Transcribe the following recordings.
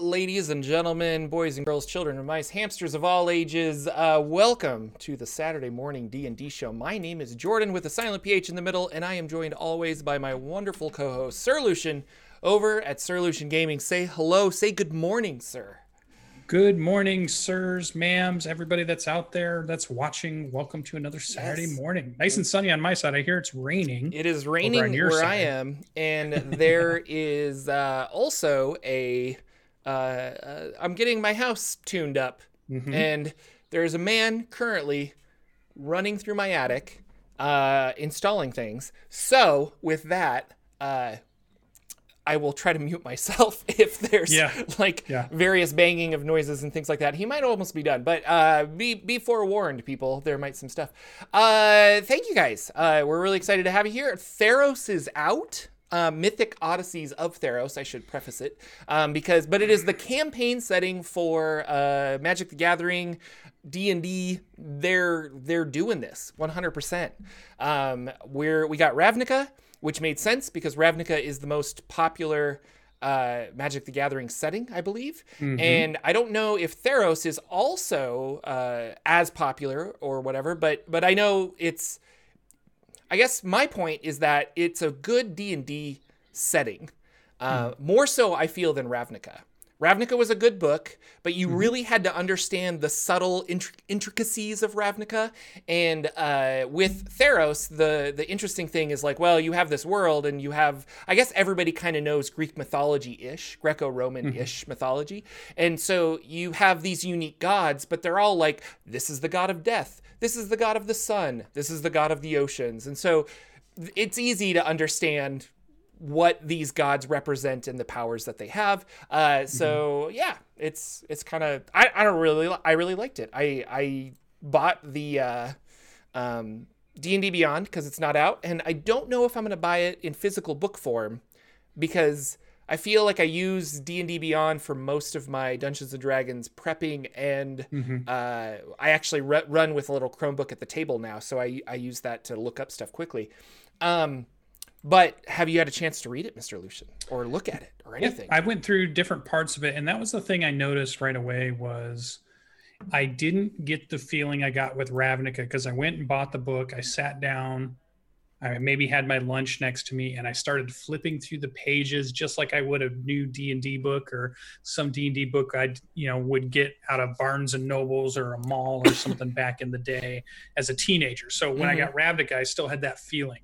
Ladies and gentlemen, boys and girls, children and mice, hamsters of all ages. Uh, welcome to the Saturday morning D and D show. My name is Jordan with a silent PH in the middle, and I am joined always by my wonderful co-host Sir Lucian over at Sir Lucian Gaming. Say hello. Say good morning, sir. Good morning, sirs, ma'ams, everybody that's out there that's watching. Welcome to another Saturday Yes. morning. Nice and sunny on my side. I hear it's raining. It is raining where I am, and there is uh, also a. Uh, uh, I'm getting my house tuned up, Mhm. and there's a man currently running through my attic, uh, installing things. So with that, uh, I will try to mute myself if there's Yeah. like Yeah. various banging of noises and things like that. He might almost be done, but uh, be be forewarned, people. There might some stuff. Uh, thank you guys. Uh, we're really excited to have you here. Theros is out. Uh, Mythic Odysseys of Theros. I should preface it um, because, but it is the campaign setting for uh, Magic the Gathering, D and D. They're they're doing this 100. percent Um, we're we got Ravnica, which made sense because Ravnica is the most popular uh, Magic the Gathering setting, I believe. And I don't know if Theros is also uh, as popular or whatever, but but I know it's. I guess my point is that it's a good D and D setting, uh, more so I feel than Ravnica. Ravnica was a good book, but you really had to understand the subtle intric- intricacies of Ravnica. And uh, with Theros, the the interesting thing is like, well, you have this world, and you have, I guess everybody kind of knows Greek mythology ish, Greco Roman ish mythology, and so you have these unique gods, but they're all like, this is the god of death, this is the god of the sun, this is the god of the oceans, and so it's easy to understand what these gods represent and the powers that they have. Uh, so yeah, it's it's kind of I, I don't really I really liked it. I I bought the uh, um, D and D Beyond because it's not out, and I don't know if I'm gonna buy it in physical book form because I feel like I use D and D Beyond for most of my Dungeons and Dragons prepping, and uh, I actually ru- run with a little Chromebook at the table now, so I I use that to look up stuff quickly. Um, but have you had a chance to read it, Mr. Lucian, or look at it, or anything? I went through different parts of it, and that was the thing I noticed right away was I didn't get the feeling I got with Ravnica because I went and bought the book. I sat down, I maybe had my lunch next to me, and I started flipping through the pages just like I would a new D and D book or some D and D book I you know would get out of Barnes and Nobles or a mall or something back in the day as a teenager. So when I Mhm. got Ravnica, I still had that feeling.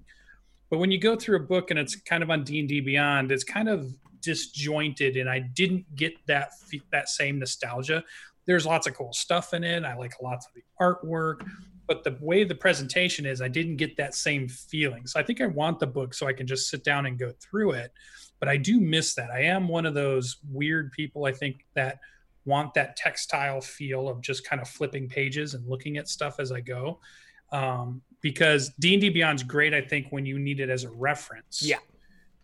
But when you go through a book and it's kind of on D and D Beyond, it's kind of disjointed, and I didn't get that that same nostalgia. There's lots of cool stuff in it. I like lots of the artwork, but the way the presentation is, I didn't get that same feeling. So I think I want the book so I can just sit down and go through it. But I do miss that. I am one of those weird people. I think that want that textile feel of just kind of flipping pages and looking at stuff as I go. Um, because D&D Beyond's great, I think, when you need it as a reference. Yeah.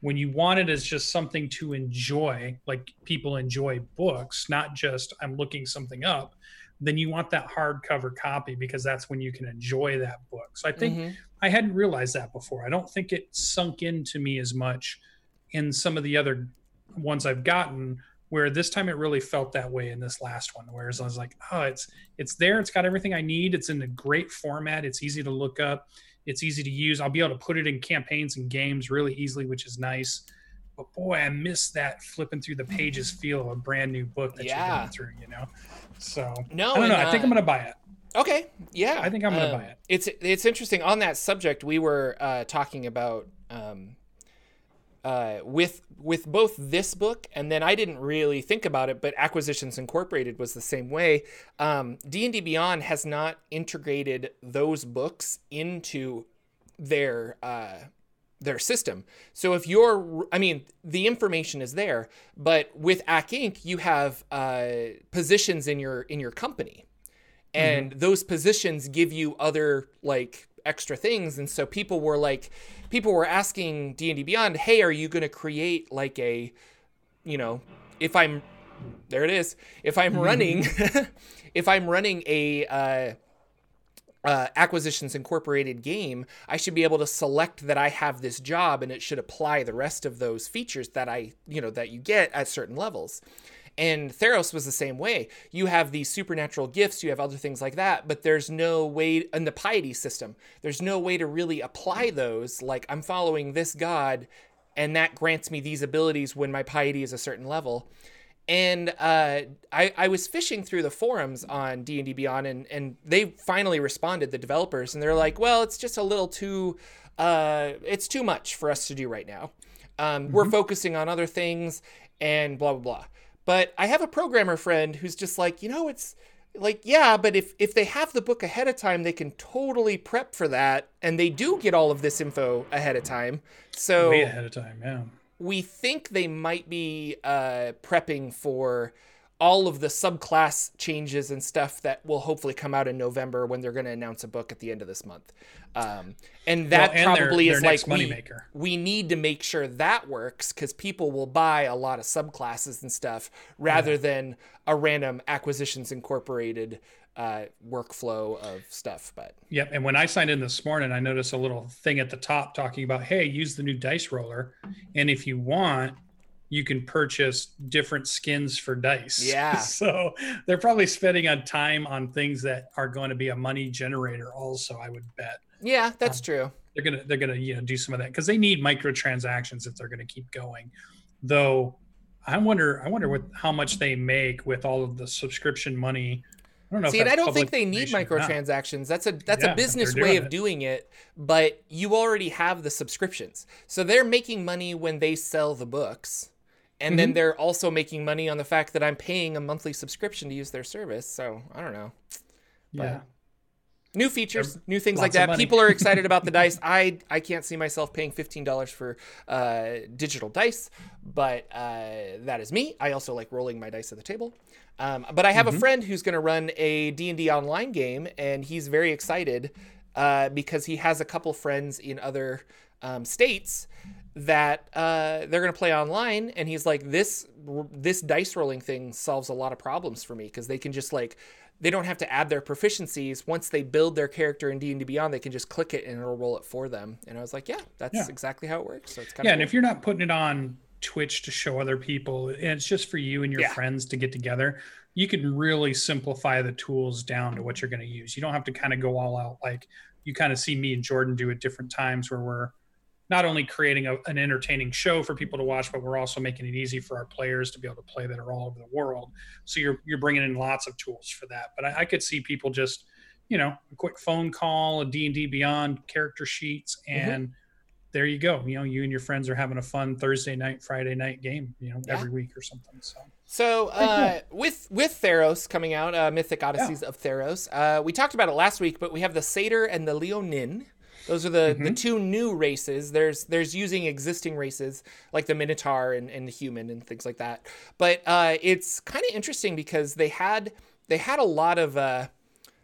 When you want it as just something to enjoy, like people enjoy books, not just I'm looking something up, then you want that hardcover copy because that's when you can enjoy that book. So I think Mhm. I hadn't realized that before. I don't think it sunk into me as much in some of the other ones I've gotten where this time it really felt that way in this last one whereas I was like, "Oh, it's it's there. It's got everything I need. It's in a great format. It's easy to look up. It's easy to use. I'll be able to put it in campaigns and games really easily, which is nice." But boy, I miss that flipping through the pages feel of a brand new book that Yeah. you're going through, you know. So No, I don't know. and, I think uh, I'm gonna buy it. Okay, yeah, I think I'm gonna Um, buy it. It's it's interesting on that subject. We were uh, talking about um, uh, with with both this book and then I didn't really think about it, but Acquisitions Incorporated was the same way. Um, D and D Beyond has not integrated those books into their uh, their system. So if you're, I mean, the information is there, but with Acq Inc, you have uh, positions in your in your company, and those positions give you other like extra things. And so people were like, people were asking D and D Beyond, hey, are you going to create like a, you know, if I'm, there it is, if I'm running, if I'm running a. Uh, uh, acquisitions incorporated game i should be able to select that i have this job and it should apply the rest of those features that i you know that you get at certain levels and Theros was the same way. You have these supernatural gifts, you have other things like that, but there's no way in the piety system, there's no way to really apply those. Like, I'm following this god, and that grants me these abilities when my piety is a certain level. And uh, I, I was fishing through the forums on D&D Beyond, and, and they finally responded, the developers, and they're like, well, it's just a little too, uh, it's too much for us to do right now. Um, mm-hmm. We're focusing on other things, and blah, blah, blah. But I have a programmer friend who's just like, you know, it's like, yeah, but if if they have the book ahead of time, they can totally prep for that, and they do get all of this info ahead of time. So way ahead of time, yeah. We think they might be uh, prepping for all of the subclass changes and stuff that will hopefully come out in November when they're going to announce a book at the end of this month. Um, and that well, and probably their, their is like we, we need to make sure that works because people will buy a lot of subclasses and stuff rather yeah. than a random acquisitions incorporated uh, workflow of stuff. But yep. And when I signed in this morning, I noticed a little thing at the top talking about, hey, use the new dice roller, and if you want, you can purchase different skins for dice. Yeah. so they're probably spending on time on things that are going to be a money generator also, I would bet. Yeah, that's um, true. They're gonna they're gonna you know do some of that because they need microtransactions if they're gonna keep going. Though I wonder I wonder what how much they make with all of the subscription money. I don't know. See, and I don't think they need microtransactions. That's a that's yeah, a business way of it. doing it, but you already have the subscriptions. So they're making money when they sell the books and mm-hmm. then they're also making money on the fact that I'm paying a monthly subscription to use their service. So I don't know. But yeah. New features, new things like that. People are excited about the dice. I I can't see myself paying fifteen dollars for uh, digital dice, but uh, that is me. I also like rolling my dice at the table. Um, but I have mm-hmm. a friend who's going to run a D and D online game, and he's very excited uh, because he has a couple friends in other um, states that uh, they're going to play online and he's like this this dice rolling thing solves a lot of problems for me because they can just like they don't have to add their proficiencies once they build their character in d&d beyond they can just click it and it'll roll it for them and i was like yeah that's yeah. exactly how it works so it's kind of. yeah of and if you're not putting it on twitch to show other people and it's just for you and your yeah. friends to get together you can really simplify the tools down to what you're going to use you don't have to kind of go all out like you kind of see me and jordan do at different times where we're not only creating a, an entertaining show for people to watch, but we're also making it easy for our players to be able to play that are all over the world. So you're you're bringing in lots of tools for that. But I, I could see people just, you know, a quick phone call, a D and D Beyond character sheets, mm-hmm. and mm-hmm. there you go. You know, you and your friends are having a fun Thursday night, Friday night game. You know, yeah. every week or something. So. So uh, with with Theros coming out, uh, Mythic Odysseys yeah. of Theros, uh, we talked about it last week, but we have the Satyr and the Leonin. Those are the, mm-hmm. the two new races. There's there's using existing races like the Minotaur and, and the human and things like that. But uh, it's kind of interesting because they had they had a lot of uh,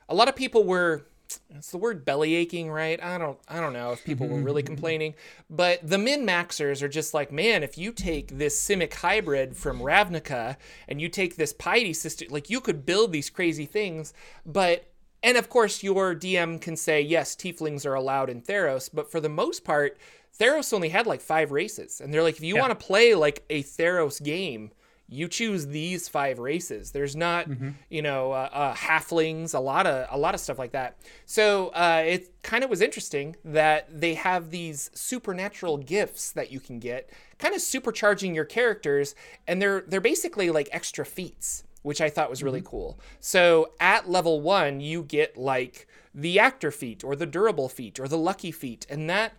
a lot of people were it's the word belly aching, right? I don't I don't know if people were really complaining, but the min maxers are just like, man, if you take this Simic hybrid from Ravnica and you take this piety system, like you could build these crazy things, but and of course, your DM can say, yes, tieflings are allowed in Theros, but for the most part, Theros only had like five races. And they're like, if you yeah. want to play like a Theros game, you choose these five races. There's not, mm-hmm. you know, uh, uh, halflings, a lot of a lot of stuff like that. So uh, it kind of was interesting that they have these supernatural gifts that you can get, kind of supercharging your characters, and they're they're basically like extra feats which I thought was really mm-hmm. cool. So at level one, you get like the actor feat or the durable feat or the lucky feat, and that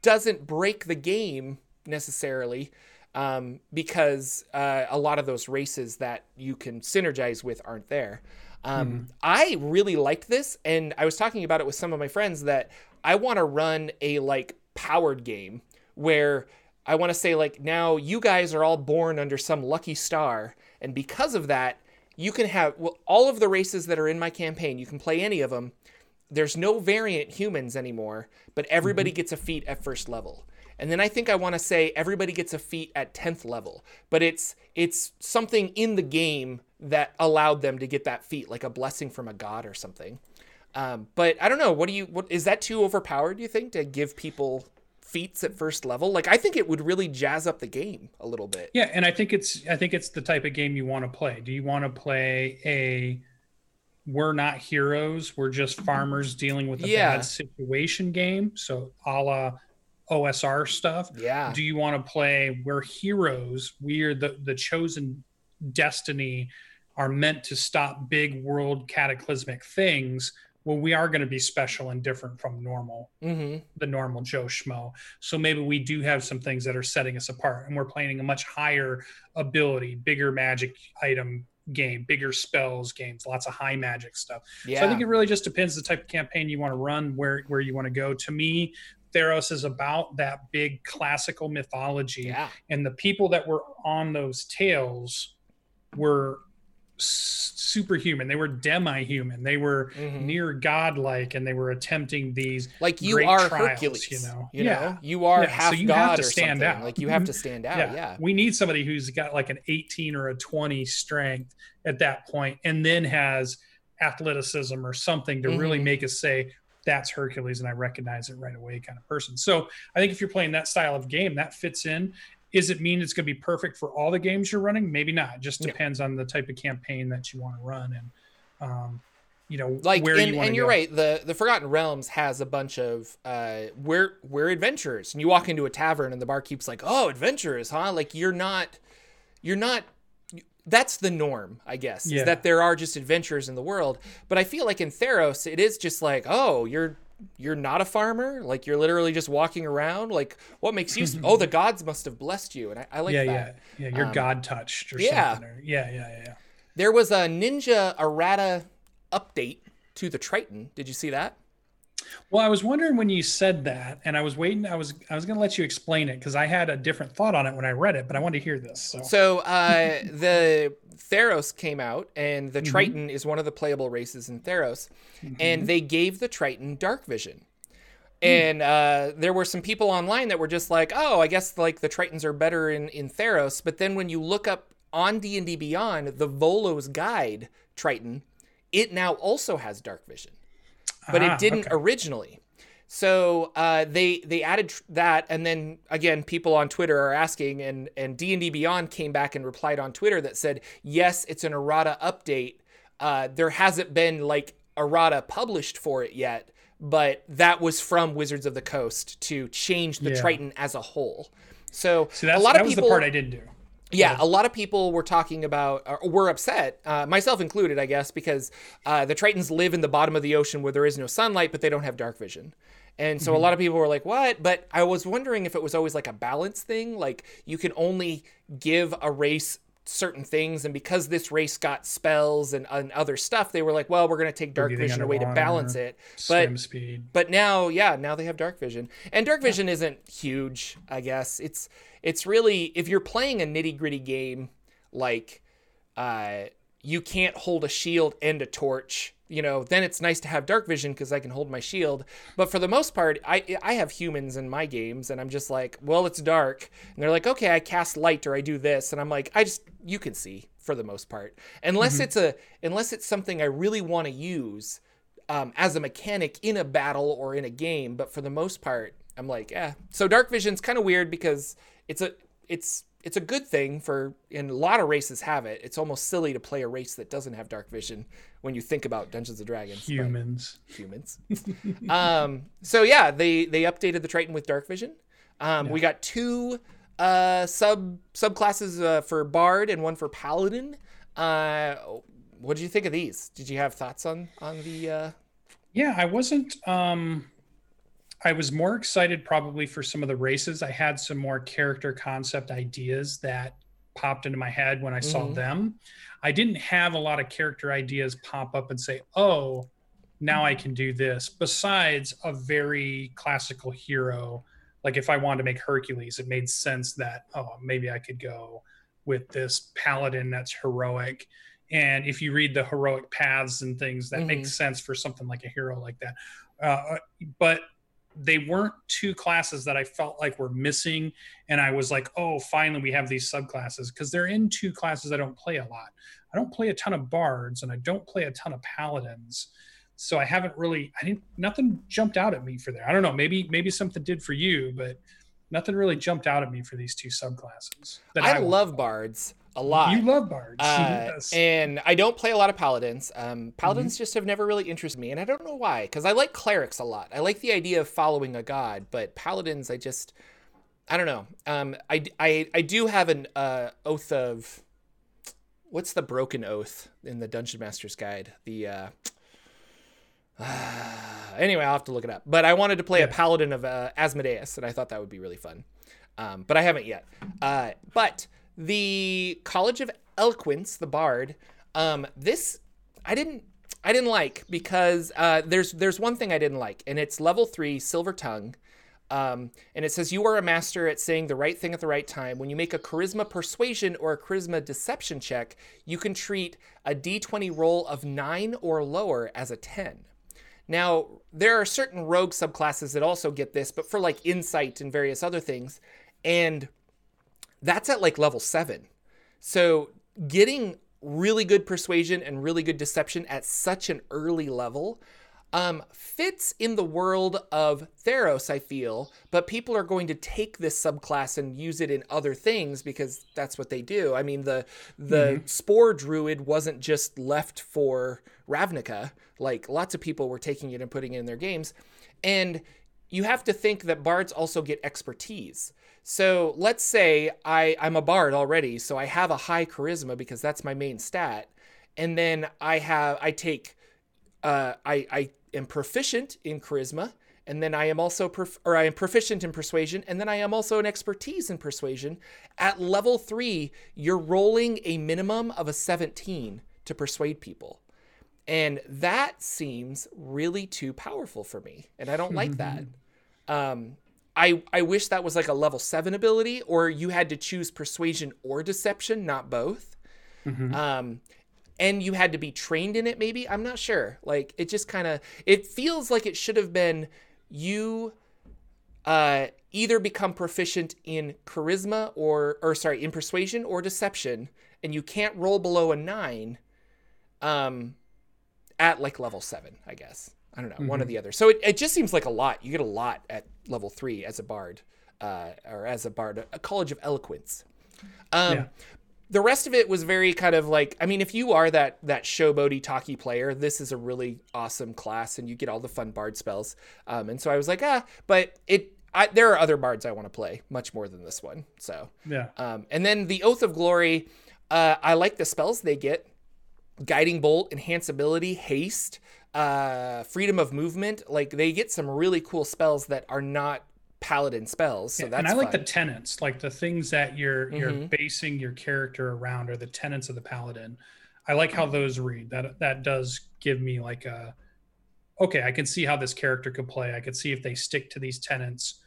doesn't break the game necessarily um, because uh, a lot of those races that you can synergize with aren't there. Um, mm-hmm. I really liked this, and I was talking about it with some of my friends that I want to run a like powered game where I want to say like now you guys are all born under some lucky star and because of that, you can have well, all of the races that are in my campaign, you can play any of them. There's no variant humans anymore, but everybody mm-hmm. gets a feat at first level. And then I think I want to say everybody gets a feat at 10th level, but it's it's something in the game that allowed them to get that feat like a blessing from a god or something. Um, but I don't know. What do you? What is that too overpowered? Do you think to give people feats at first level? Like I think it would really jazz up the game a little bit. Yeah, and I think it's I think it's the type of game you want to play. Do you want to play a we're not heroes, we're just farmers dealing with a Yeah. bad situation game? So a la OSR stuff. Yeah. Do you want to play we're heroes, we're the the chosen destiny are meant to stop big world cataclysmic things? Well, we are going to be special and different from normal Mm-hmm. the normal Joe Schmo. So maybe we do have some things that are setting us apart, and we're playing a much higher ability, bigger magic item game, bigger spells games, lots of high magic stuff. Yeah. So I think it really just depends the type of campaign you want to run, where where you want to go. To me, Theros is about that big classical mythology, yeah. and the people that were on those tales were superhuman. They were demi-human. They were Mhm. near godlike, and they were attempting these Like you are trials, Hercules. you know? You Yeah. know. You are Yeah, so half you god have to or stand something. out. Like you have to stand out. yeah. Yeah. we need somebody who's got like an 18 or a 20 strength at that point and then has athleticism or something to really Mhm. make us say that's hercules and i recognize it right away kind of person so i think if you're playing that style of game that fits in is it mean it's going to be perfect for all the games you're running? Maybe not. It just depends on the type of campaign that you want to run and um, you know like where and, you want and you're go. right the the forgotten realms has a bunch of uh we're we're adventurers. And you walk into a tavern and the barkeep's like oh adventurers huh? Like you're not you're not that's the norm i guess Yeah. is that there are just adventurers in the world. But i feel like in theros it is just like oh you're you're not a farmer? Like you're literally just walking around? Like what makes you oh the gods must have blessed you and i, I like yeah that. yeah. Yeah Yeah. you're Um, god touched or yeah. something or, yeah yeah yeah yeah. There was a ninja errata update to the triton. Did you see that Well, I was wondering when you said that, and I was waiting. I was I was going to let you explain it because I had a different thought on it when I read it, but I wanted to hear this. So, So uh, the Theros came out, and the Mhm. Triton is one of the playable races in Theros, Mm-hmm. and they gave the Triton dark vision. Hmm. And uh, there were some people online that were just like, "Oh, I guess like the Tritons are better in in Theros." But then when you look up on D and D Beyond, the Volo's Guide Triton, it now also has dark vision but Ah, it didn't okay. originally. So uh, they they added tr- that, and then again, people on Twitter are asking, and and D and D Beyond came back and replied on Twitter that said, yes, it's an errata update. Uh, there hasn't been like errata published for it yet, but that was from Wizards of the Coast to change the Yeah. Triton as a whole. So that's, a lot that of was people, the part I didn't do. Yeah, a lot of people were talking about, or were upset, uh, myself included, I guess, because uh, the Tritons live in the bottom of the ocean where there is no sunlight, but they don't have dark vision. And so a lot of people were like, what? But I was wondering if it was always like a balance thing. Like you can only give a race certain things. And because this race got spells and, and other stuff, they were like, well, we're going to take dark vision away to balance it. But speed. but now yeah now they have dark vision and dark vision isn't huge i guess it's it's really if you're playing a nitty gritty game like uh you can't hold a shield and a torch. You know then it's nice to have dark vision because i can hold my shield. But for the most part i i have humans in my games and i'm just like well it's dark. And they're like okay i cast light or i do this. And i'm like i just you can see for the most part. Unless it's a unless it's something i really want to use um, as a mechanic in a battle or in a game, but for the most part, I'm like, yeah. So dark vision's kind of weird because it's a it's it's a good thing for and a lot of races have it. It's almost silly to play a race that doesn't have dark vision when you think about Dungeons and Dragons. Humans. humans. um, so yeah, they they updated the Triton with dark vision. Um, We got two uh, sub subclasses uh, for Bard and one for Paladin. Uh, what did you think of these? Did you have thoughts on on the? Uh... Yeah, I wasn't. Um, I was more excited probably for some of the races. I had some more character concept ideas that popped into my head when I saw Mhm. them. I didn't have a lot of character ideas pop up and say, "Oh, now I can do this." Besides a very classical hero, like if I wanted to make Hercules, it made sense that oh, maybe I could go with this paladin that's heroic. And if you read the heroic paths and things, that Mhm. makes sense for something like a hero like that. Uh, but they weren't two classes that I felt like were missing. And I was like, oh, finally we have these subclasses because they're in two classes I don't play a lot. I don't play a ton of bards and I don't play a ton of paladins. so I haven't really I didn't nothing jumped out at me for there. I don't know, maybe maybe something did for you, but nothing really jumped out at me for these two subclasses. I, I love bards a lot. You love bards, uh, yes. and I don't play a lot of paladins. Um, paladins mm-hmm. just have never really interested me, and I don't know why. Because I like clerics a lot. I like the idea of following a god, but paladins, I just, I don't know. Um, I, I, I do have an uh, oath of, what's the broken oath in the Dungeon Master's Guide? The uh, anyway, I'll have to look it up. But I wanted to play yeah. a paladin of uh, Asmodeus, and I thought that would be really fun. Um, but I haven't yet. Uh, but the College of Eloquence, the Bard, um, this I didn't I didn't like because uh, there's there's one thing I didn't like, and it's level three Silver Tongue. Um, and it says you are a master at saying the right thing at the right time. When you make a charisma persuasion or a charisma deception check, you can treat a d20 roll of nine or lower as a 10. Now, there are certain rogue subclasses that also get this, but for like insight and various other things. And that's at like level seven. So getting really good persuasion and really good deception at such an early level um, fits in the world of Theros, I feel, but people are going to take this subclass and use it in other things because that's what they do. I mean, the the mm-hmm. spore druid wasn't just left for Ravnica. Like lots of people were taking it and putting it in their games, and you have to think that bards also get expertise. So let's say I, I'm a bard already, so I have a high charisma because that's my main stat, and then I have I take uh, I I am proficient in charisma, and then I am also prof- or I am proficient in persuasion, and then I am also an expertise in persuasion. At level three, you're rolling a minimum of a 17 to persuade people. And that seems really too powerful for me. And I don't like that. Um, I, I wish that was like a level seven ability, or you had to choose persuasion or deception, not both. Mm-hmm. Um, and you had to be trained in it maybe i'm not sure like it just kind of it feels like it should have been you uh, either become proficient in charisma or or sorry in persuasion or deception and you can't roll below a nine um at like level seven i guess i don't know mm-hmm. one or mm-hmm. the other so it, it just seems like a lot you get a lot at level three as a bard uh, or as a bard a college of eloquence um, yeah the rest of it was very kind of like I mean, if you are that that showboaty talky player, this is a really awesome class, and you get all the fun bard spells. Um, and so I was like, ah, but it. I, there are other bards I want to play much more than this one. So yeah. Um, and then the Oath of Glory, uh, I like the spells they get: Guiding Bolt, Enhance Ability, Haste, uh, Freedom of Movement. Like they get some really cool spells that are not paladin spells. So yeah, that's and I like the tenants, like the things that you're mm-hmm. you're basing your character around, are the tenants of the paladin. I like how those read. That that does give me like a okay, I can see how this character could play. I could see if they stick to these tenants,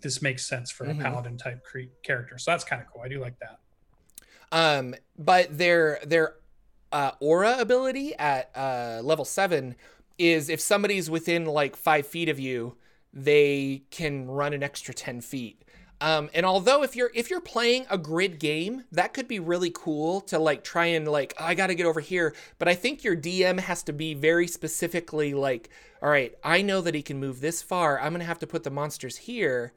this makes sense for mm-hmm. a paladin type cre- character. So that's kind of cool. I do like that. Um, but their their uh, aura ability at uh, level seven is if somebody's within like five feet of you, they can run an extra 10 feet. Um, and although if you're if you're playing a grid game, that could be really cool to like try and like oh, I got to get over here. But I think your DM has to be very specifically like, all right, I know that he can move this far. I'm gonna have to put the monsters here,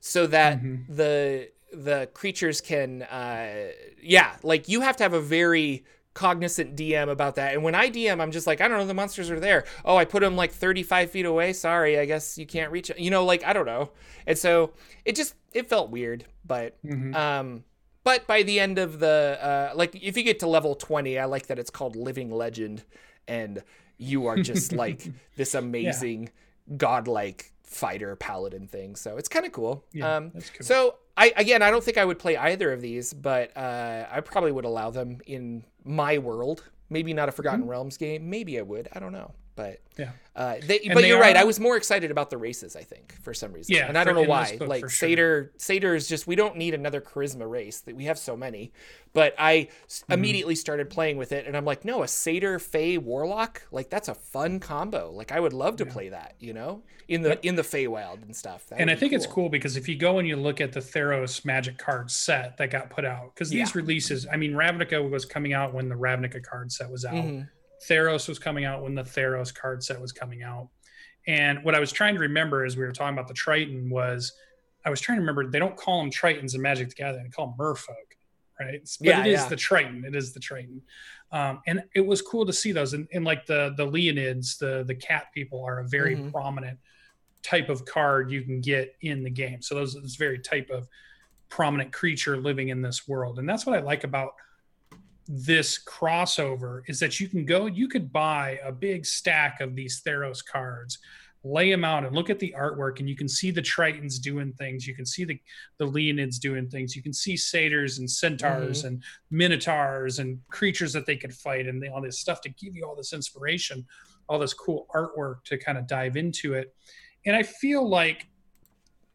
so that mm-hmm. the the creatures can, uh, yeah, like you have to have a very cognizant DM about that. And when I DM, I'm just like, I don't know, the monsters are there. Oh, I put them like 35 feet away. Sorry, I guess you can't reach it. You know, like I don't know. And so it just it felt weird, but mm-hmm. um but by the end of the uh like if you get to level 20, I like that it's called Living Legend and you are just like this amazing yeah. godlike fighter paladin thing. So it's kind of cool. Yeah, um, cool. So I again, I don't think I would play either of these, but uh, I probably would allow them in my world. Maybe not a Forgotten mm-hmm. Realms game. Maybe I would. I don't know. But yeah, uh, they, but they you're are, right. I was more excited about the races. I think for some reason. Yeah, and I don't know why. Like Satyr, sure. Satyr is just we don't need another charisma race. That we have so many. But I mm-hmm. immediately started playing with it, and I'm like, no, a Satyr Fey Warlock, like that's a fun combo. Like I would love to yeah. play that. You know, in the in the Feywild and stuff. That and I think cool. it's cool because if you go and you look at the Theros Magic card set that got put out, because these yeah. releases, I mean, Ravnica was coming out when the Ravnica card set was out. Mm-hmm Theros was coming out when the Theros card set was coming out. And what I was trying to remember as we were talking about the Triton was I was trying to remember they don't call them Tritons in Magic the Gathering, they call them merfolk, right? But Yeah, it is yeah. the Triton. It is the Triton. Um, and it was cool to see those. And, and like the the Leonids, the the cat people are a very Mhm. prominent type of card you can get in the game. So those this very type of prominent creature living in this world. And that's what I like about this crossover is that you can go, you could buy a big stack of these Theros cards, lay them out and look at the artwork, and you can see the Tritons doing things. You can see the, the Leonids doing things. You can see satyrs and centaurs mm-hmm. and minotaurs and creatures that they could fight and all this stuff to give you all this inspiration, all this cool artwork to kind of dive into it. And I feel like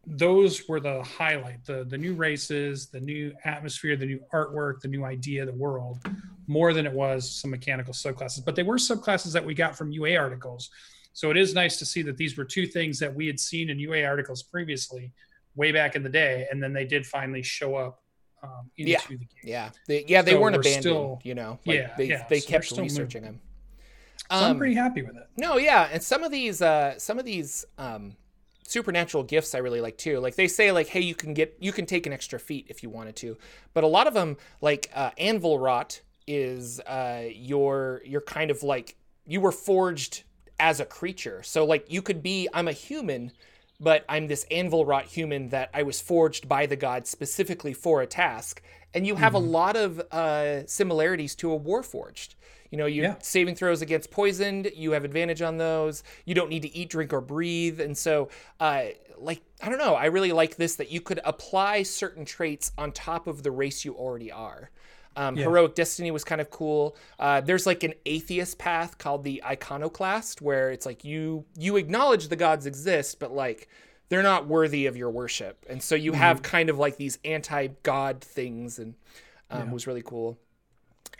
those were the highlight the the new races the new atmosphere the new artwork the new idea the world more than it was some mechanical subclasses but they were subclasses that we got from ua articles so it is nice to see that these were two things that we had seen in ua articles previously way back in the day and then they did finally show up um, into Yeah. the game Yeah, they, yeah, they So weren't we're abandoned. still- you know, like Yeah, they yeah, they so kept still moving. researching them. so i'm Um, pretty happy with it No, yeah, and some of these uh some of these um supernatural gifts I really like too. Like they say like hey, you can get you can take an extra feat if you wanted to. But a lot of them like uh anvilwrought is uh your you're kind of like you were forged as a creature. So like you could be I'm a human but I'm this anvilwrought human that I was forged by the gods specifically for a task. And you have a lot of uh, similarities to a warforged. You know, you Yeah. saving throws against poisoned, you have advantage on those. You don't need to eat, drink, or breathe. And so, uh, like, I don't know, I really like this that you could apply certain traits on top of the race you already are. Um, Yeah. Heroic Destiny was kind of cool. Uh, there's like an atheist path called the Iconoclast, where it's like you you acknowledge the gods exist, but like they're not worthy of your worship, and so you have kind of like these anti-god things, and um, was really cool.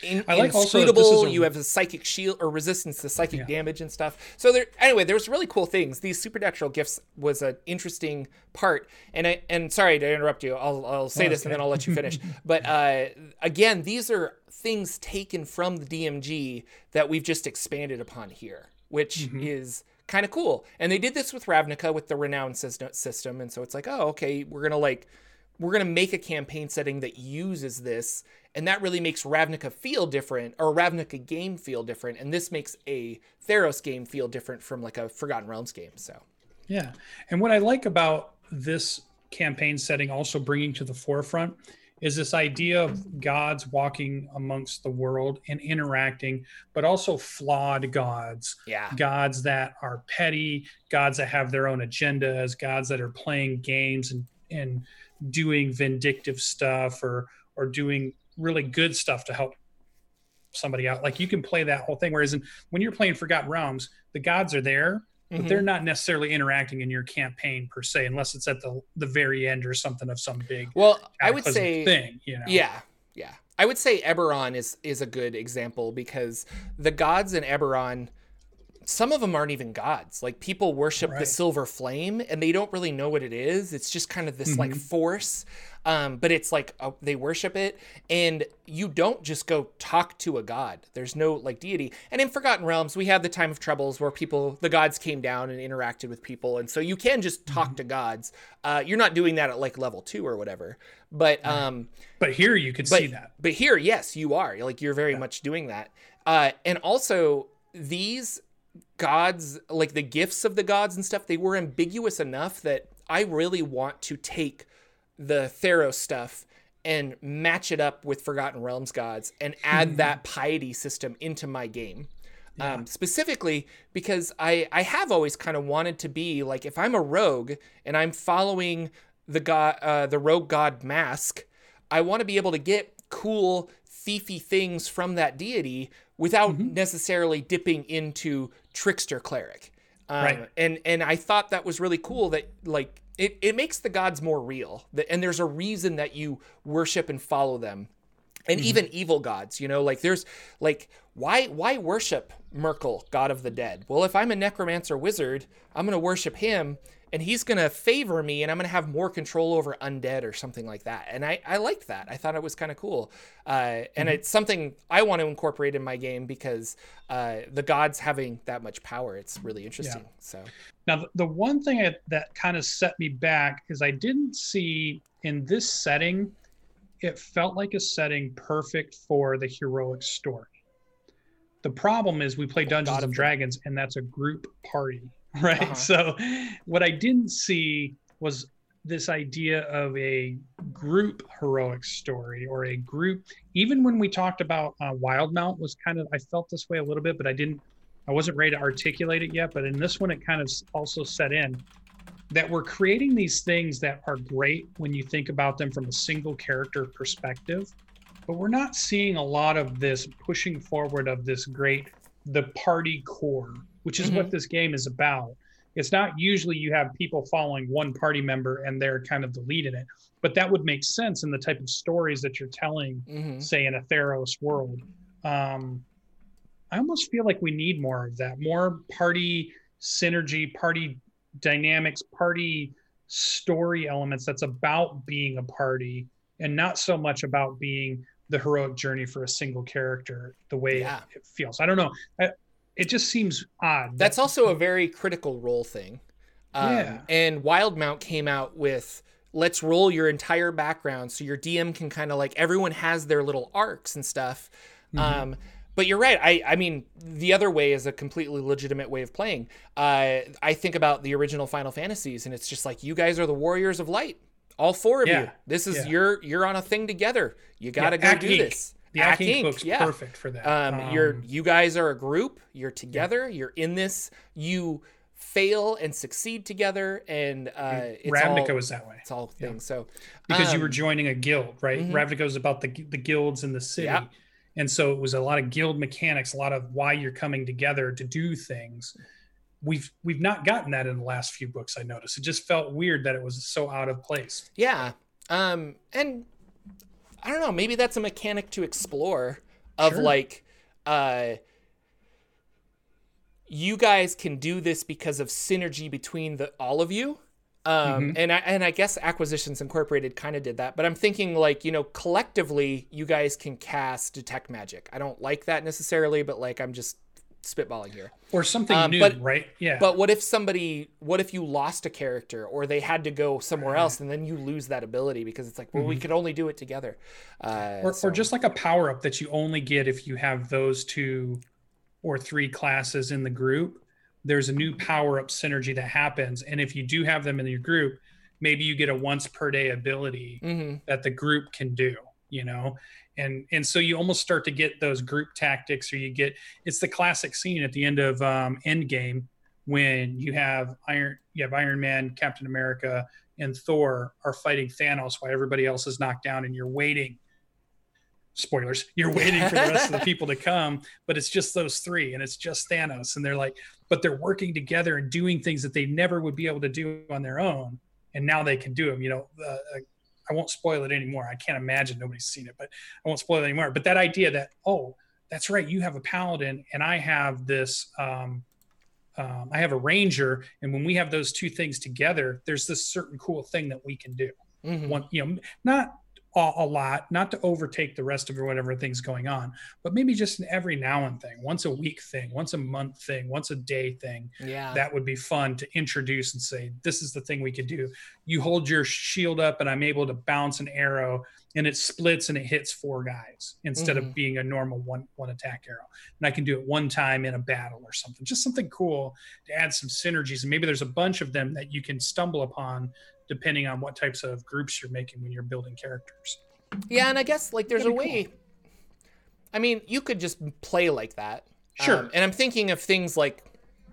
In, I like also inscrutable, is a- you have a psychic shield or resistance to psychic Yeah. damage and stuff. So there, anyway, there's really cool things. These supernatural gifts was an interesting part. And I, and sorry to interrupt you. I'll, I'll say Oh, this and then I'll let you finish. but uh, again, these are things taken from the DMG that we've just expanded upon here, which Mm-hmm. is kind of cool. And they did this with Ravnica with the renown system. And so it's like, oh, okay, we're gonna like we're going to make a campaign setting that uses this and that really makes ravnica feel different or ravnica game feel different and this makes a theros game feel different from like a forgotten realms game so. Yeah. And what I like about this campaign setting also bringing to the forefront is this idea of gods walking amongst the world and interacting, but also flawed gods, yeah. Gods that are petty, gods that have their own agendas, gods that are playing games and, and doing vindictive stuff or or doing really good stuff to help somebody out. Like you can play that whole thing. Whereas in, when you're playing Forgotten Realms, the gods are there, but Mhm. they're not necessarily interacting in your campaign per se, unless it's at the the very end or something of some big well i would say thing. You know, yeah yeah i would say eberron is is a good example because the gods in eberron some of them aren't even gods. Like people worship the silver flame and they don't really know what it is. It's just kind of this like force um, but it's like uh, they worship it and you don't just go talk to a god. There's no like deity. And in forgotten realms we have the time of troubles where people the gods came down and interacted with people and so you can just talk to gods. Uh, you're not doing that at like level two or whatever but um but here you could but, see that. But here, yes, you are. Like you're very much doing that. Uh, and also these gods, like the gifts of the gods and stuff, they were ambiguous enough that I really want to take the Theros stuff and match it up with Forgotten Realms gods and add that piety system into my game. Um, specifically because I, I have always kind of wanted to be like if I'm a rogue and I'm following the god uh, the rogue god mask, I want to be able to get cool thiefy things from that deity without necessarily dipping into trickster cleric. Um, Right. And and I thought that was really cool that like it, it makes the gods more real. That- And there's a reason that you worship and follow them. and even evil gods you know like there's like why why worship Myrkul god of the dead well if i'm a necromancer wizard i'm going to worship him and he's going to favor me and i'm going to have more control over undead or something like that. And i i liked that. I thought it was kind of cool. Uh, and it's something i want to incorporate in my game because uh, the gods having that much power it's really interesting so. Now, the- one thing that kind of set me back is I didn't see in this setting, it felt like a setting perfect for the heroic story. The problem is we play Dungeons God and of Dragons, and that's a group party, right? Uh-huh. So, what I didn't see was this idea of a group heroic story or a group. Even when we talked about uh, Wildemount, was kind of I felt this way a little bit, but I didn't I wasn't ready to articulate it yet, but in this one, it kind of also set in that we're creating these things that are great when you think about them from a single character perspective, but we're not seeing a lot of this pushing forward of this great, the party core, which is what this game is about. It's not usually you have people following one party member and they're kind of the lead in it, but that would make sense in the type of stories that you're telling mhm. say in a Theros world. Um, I almost feel like we need more of that, more party synergy, party dynamics, party story elements that's about being a party and not so much about being the heroic journey for a single character the way Yeah. it, it feels. I don't know. I, it just seems odd. That's also a very critical role thing. Um, Yeah. And Wildemount came out with let's roll your entire background so your DM can kind of like everyone has their little arcs and stuff. Um, but you're right. I, I mean, the other way is a completely legitimate way of playing. Uh, I think about the original Final Fantasies, and it's just like you guys are the warriors of light, all four of you. Yeah. This is Yeah. you're you're on a thing together. You got to go do Inc. this. The Acq Inc. Book's yeah. perfect for that. Um, you're you guys are a group. You're together. You're in this. You fail and succeed together, and uh, it's Ravnica all, was that way. it's all things. So because you um, were joining a guild, right? mhm. Ravnica was about the the guilds in the city, and so it was a lot of guild mechanics, a lot of why you're coming together to do things. We've we've not gotten that in the last few books. I noticed it just felt weird that it was so out of place. yeah, um, and I don't know. Maybe that's a mechanic to explore of Sure. like, uh, you guys can do this because of synergy between the all of you. Um, Mhm. and I and I guess Acquisitions Incorporated kind of did that, but I'm thinking like you know collectively you guys can cast detect magic. I don't like that necessarily, but like I'm just spitballing here. Or something Um, new, but- right? Yeah. But what if somebody, what if you lost a character or they had to go somewhere else and then you lose that ability because it's like, well, we could only do it together. Uh, Mm-hmm. or, so- or just like a power up that you only get if you have those two or three classes in the group there's a new power up synergy that happens and if you do have them in your group maybe you get a once per day ability Mhm. that the group can do you know and and so you almost start to get those group tactics or you get it's the classic scene at the end of um endgame when you have iron you have iron man captain america and thor are fighting thanos while everybody else is knocked down and you're waiting. Spoilers. You're waiting for the rest of the people to come but it's just those three and it's just thanos and they're like but they're working together and doing things that they never would be able to do on their own and now they can do them you know uh, i won't spoil it anymore. I can't imagine nobody's seen it but i won't spoil it anymore. But that idea that oh that's right you have a paladin and i have this um, um, i have a ranger and when we have those two things together there's this certain cool thing that we can do. Mhm. one you know not a, a lot not to overtake the rest of whatever things going on but maybe just an every now and thing once a week thing once a month thing once a day thing yeah. that would be fun to introduce and say this is the thing we could do you hold your shield up and i'm able to bounce an arrow and it splits and it hits four guys instead Mhm. of being a normal one one attack arrow and i can do it one time in a battle or something just something cool to add some synergies and maybe there's a bunch of them that you can stumble upon depending on what types of groups you're making when you're building characters yeah. And I guess like there's a Pretty way, I mean, you could just play like that. Sure. Um, and I'm thinking of things like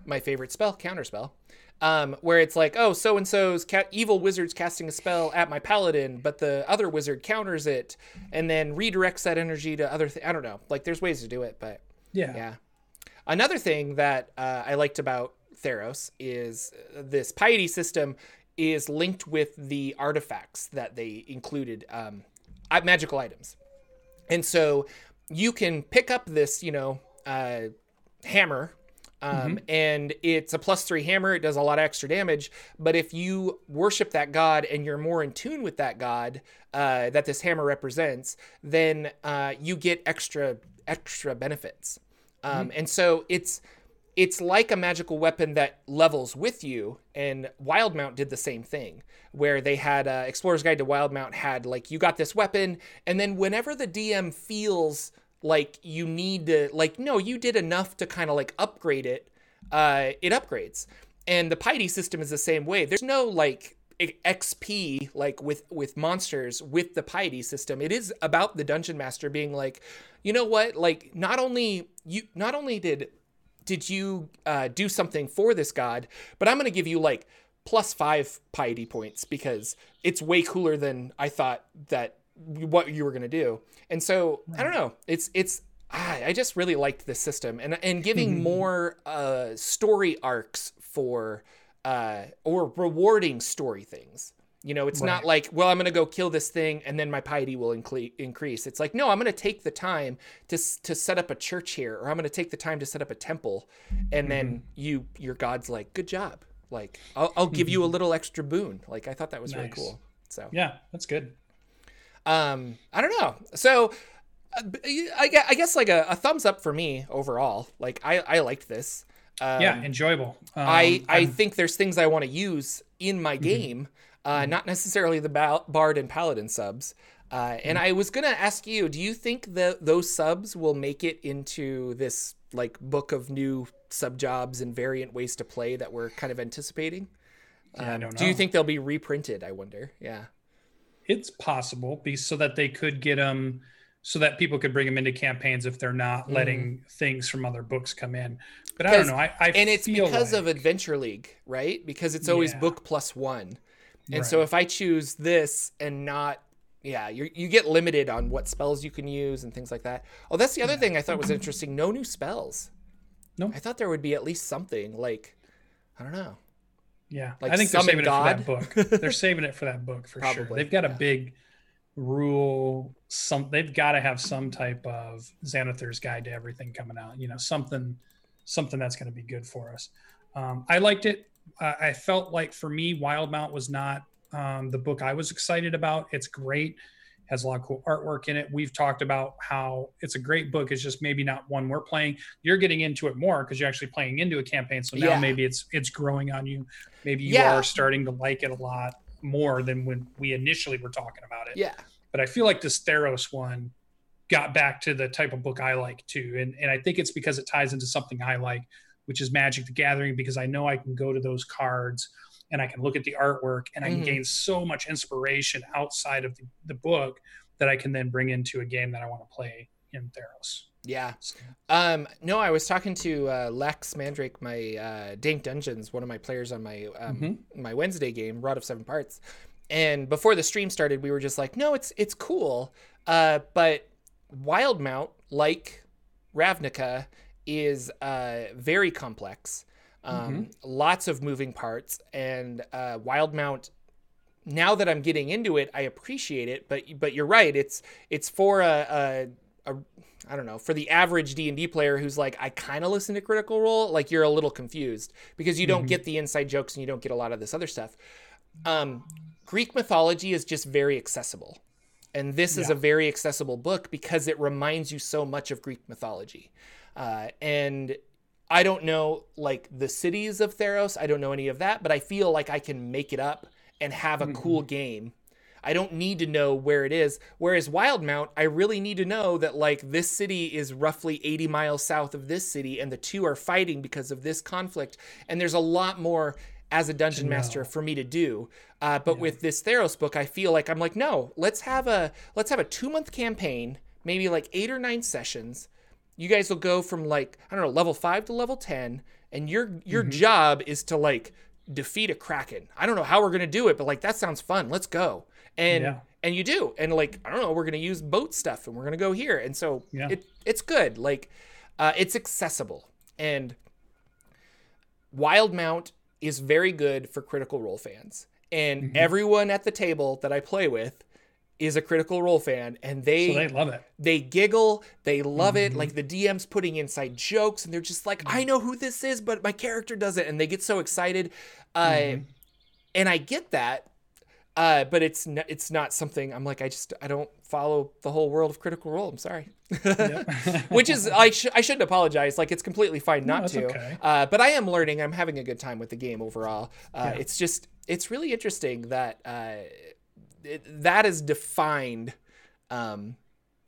my favorite spell, counterspell. Um, where it's like, oh, so and so's ca- evil wizard's casting a spell at my paladin, but the other wizard counters it and then redirects that energy to other. Th- I don't know. Like, there's ways to do it, but yeah, Yeah. Another thing that uh, I liked about Theros is uh, this piety system is linked with the artifacts that they included, um, magical items. And so you can pick up this, you know, uh, hammer um, mm-hmm. and it's a plus three hammer. It does a lot of extra damage. But if you worship that god and you're more in tune with that god uh, that this hammer represents, then uh, you get extra extra benefits. Um, mm-hmm. And so it's it's like a magical weapon that levels with you. And Wildemount did the same thing, where they had uh, Explorer's Guide to Wildemount had like you got this weapon, and then whenever the DM feels like you need to like no you did enough to kind of like upgrade it uh it upgrades. And the piety system is the same way. There's no like xp like with with monsters with the piety system. It is about the dungeon master being like you know what? Like not only you not only did did you uh, do something for this god but i'm gonna give you like plus five piety points because it's way cooler than i thought that what you were going to do. And so. I don't know. It's it's I, I just really liked this system and and giving mm-hmm. more uh, story arcs for uh, or rewarding story things. You know, it's right. not like, well, I'm going to go kill this thing and then my piety will incle- increase. It's like, no, I'm going to take the time to to set up a church here, or I'm going to take the time to set up a temple, and mm-hmm. then you your god's like, good job. Like, I'll, I'll give you a little extra boon. Like, I thought that was nice. really cool. So yeah, that's good. Um, I don't know. So uh, I, I guess like a, a, thumbs up for me overall. Like I, I liked this. Um, yeah, enjoyable. Um, I, I think there's things I want to use in my mm-hmm. game, uh, mm-hmm. not necessarily the ba- Bard and Paladin subs. Uh, and mm-hmm. I was gonna ask you, do you think that those subs will make it into this like book of new sub jobs and variant ways to play that we're kind of anticipating? Yeah, um, I don't know. Do you think they'll be reprinted? I wonder. Yeah it's possible be so that they could get them so that people could bring them into campaigns if they're not mm-hmm. letting things from other books come in. But I don't know. I, I and it's because like... of Adventure League, right? Because it's always yeah. book plus one, and right. so if I choose this and not, yeah, you you get limited on what spells you can use and things like that. Oh, that's the other yeah. thing I thought was interesting. No new spells. No, I thought there would be at least something like, I don't know. Yeah, like I think they're saving God. it for that book. they're saving it for that book for Probably, sure. They've got yeah. a big rule. Some they've got to have some type of Xanathar's guide to everything coming out. You know, something something that's going to be good for us. Um, I liked it. Uh, I felt like for me, Wildemount was not um, the book I was excited about. It's great has a lot of cool artwork in it. We've talked about how it's a great book. It's just maybe not one we're playing. You're getting into it more because you're actually playing into a campaign. So now yeah. maybe it's it's growing on you. Maybe you yeah. are starting to like it a lot more than when we initially were talking about it. Yeah. But I feel like this Theros one got back to the type of book I like too. And and I think it's because it ties into something I like, which is Magic the Gathering, because I know I can go to those cards and I can look at the artwork and I can mm-hmm. gain so much inspiration outside of the, the book that I can then bring into a game that I want to play in Theros. Yeah. Um, no, I was talking to uh, Lex Mandrake, my uh, Dank Dungeons, one of my players on my um, mm-hmm. my Wednesday game, Rod of Seven Parts. And before the stream started, we were just like, no, it's it's cool, uh, but Wildemount, like Ravnica, is uh, very complex. Um, mm-hmm. Lots of moving parts, and uh, Wildemount. Now that I'm getting into it, I appreciate it. But but you're right. It's it's for a, a, a I don't know for the average D and D player who's like I kind of listen to Critical Role. Like you're a little confused because you don't mm-hmm. get the inside jokes and you don't get a lot of this other stuff. Um, Greek mythology is just very accessible. And this yeah. is a very accessible book because it reminds you so much of Greek mythology. Uh, and I don't know like the cities of Theros. I don't know any of that, but I feel like I can make it up and have a mm-hmm. cool game. I don't need to know where it is. Whereas Wildemount, I really need to know that like this city is roughly 80 miles south of this city and the two are fighting because of this conflict. And there's a lot more as a dungeon master for me to do. Uh, but yeah. with this Theros book, I feel like I'm like, no, let's have a let's have a two month campaign, maybe like eight or nine sessions you guys will go from like I don't know level five to level ten, and your your mm-hmm. job is to like defeat a kraken. I don't know how we're gonna do it, but like that sounds fun. Let's go. And yeah. and you do, and like I don't know, we're gonna use boat stuff, and we're gonna go here, and so yeah. it it's good. Like uh, it's accessible, and Wildemount is very good for Critical Role fans, and mm-hmm. everyone at the table that I play with is a Critical Role fan, and they so they love it. They giggle, they love it. Mhm. Like the DM's putting inside jokes, and they're just like, Mm-hmm. "I know who this is, but my character doesn't," and they get so excited. Uh, Mhm. and I get that, uh, but it's n- it's not something I'm like. I just I don't follow the whole world of Critical Role. I'm sorry. Which is I sh- I shouldn't apologize. Like it's completely fine not that's to. okay. Uh, but I am learning. I'm having a good time with the game overall. Uh, Yeah. It's just it's really interesting that uh, it, that has defined um,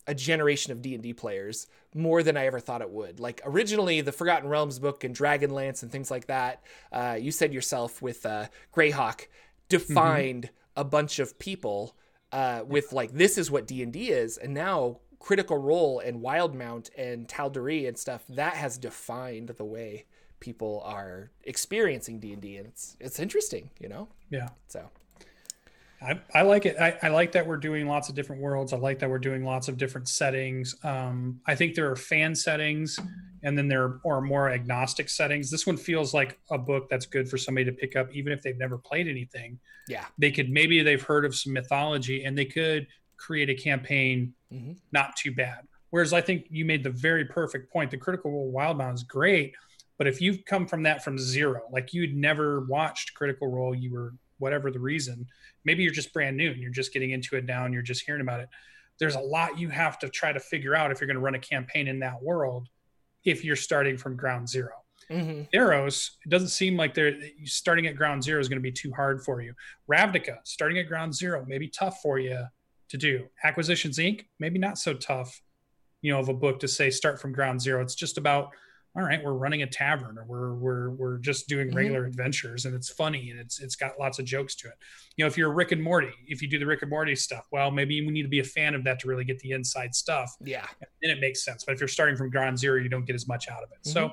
a generation of D and D players more than I ever thought it would. Like originally, the Forgotten Realms book and Dragonlance and things like that. Uh, you said yourself with uh, Greyhawk defined a bunch of people uh, with like this is what D and D is, and now Critical Role and Wildemount and Tal'Dorei and stuff that has defined the way people are experiencing D and D, and it's it's interesting, you know. yeah. So I, I like it. I, I like that we're doing lots of different worlds. I like that we're doing lots of different settings. Um, I think there are fan settings and then there are more agnostic settings. This one feels like a book that's good for somebody to pick up, even if they've never played anything. yeah, They could maybe they've heard of some mythology and they could create a campaign Mhm. not too bad. Whereas I think you made the very perfect point. The Critical Role Wildemount is great, but if you've come from that from zero, like you'd never watched Critical Role, you were whatever the reason, maybe you're just brand new and you're just getting into it now and you're just hearing about it. There's a lot you have to try to figure out if you're going to run a campaign in that world if you're starting from ground zero. hmm Theros, it doesn't seem like they're starting at ground zero is going to be too hard for you. Ravnica, starting at ground zero, maybe tough for you to do. Acquisitions Inc., maybe not so tough, you know, of a book to say start from ground zero. It's just about, all right, we're running a tavern or we're we're we're just doing Mhm. regular adventures and it's funny and it's it's got lots of jokes to it. You know, if you're Rick and Morty, if you do the Rick and Morty stuff, well, maybe we need to be a fan of that to really get the inside stuff yeah, then it makes sense. But if you're starting from ground zero, you don't get as much out of it. So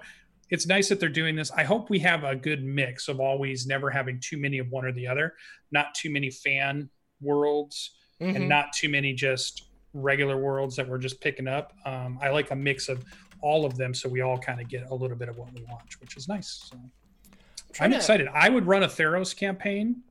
it's nice that they're doing this. I hope we have a good mix of always never having too many of one or the other, not too many fan worlds Mhm. and not too many just regular worlds that we're just picking up. Um, I like a mix of all of them so we all kind of get a little bit of what we want, which is nice. So I'm to- excited. I would run a Theros campaign.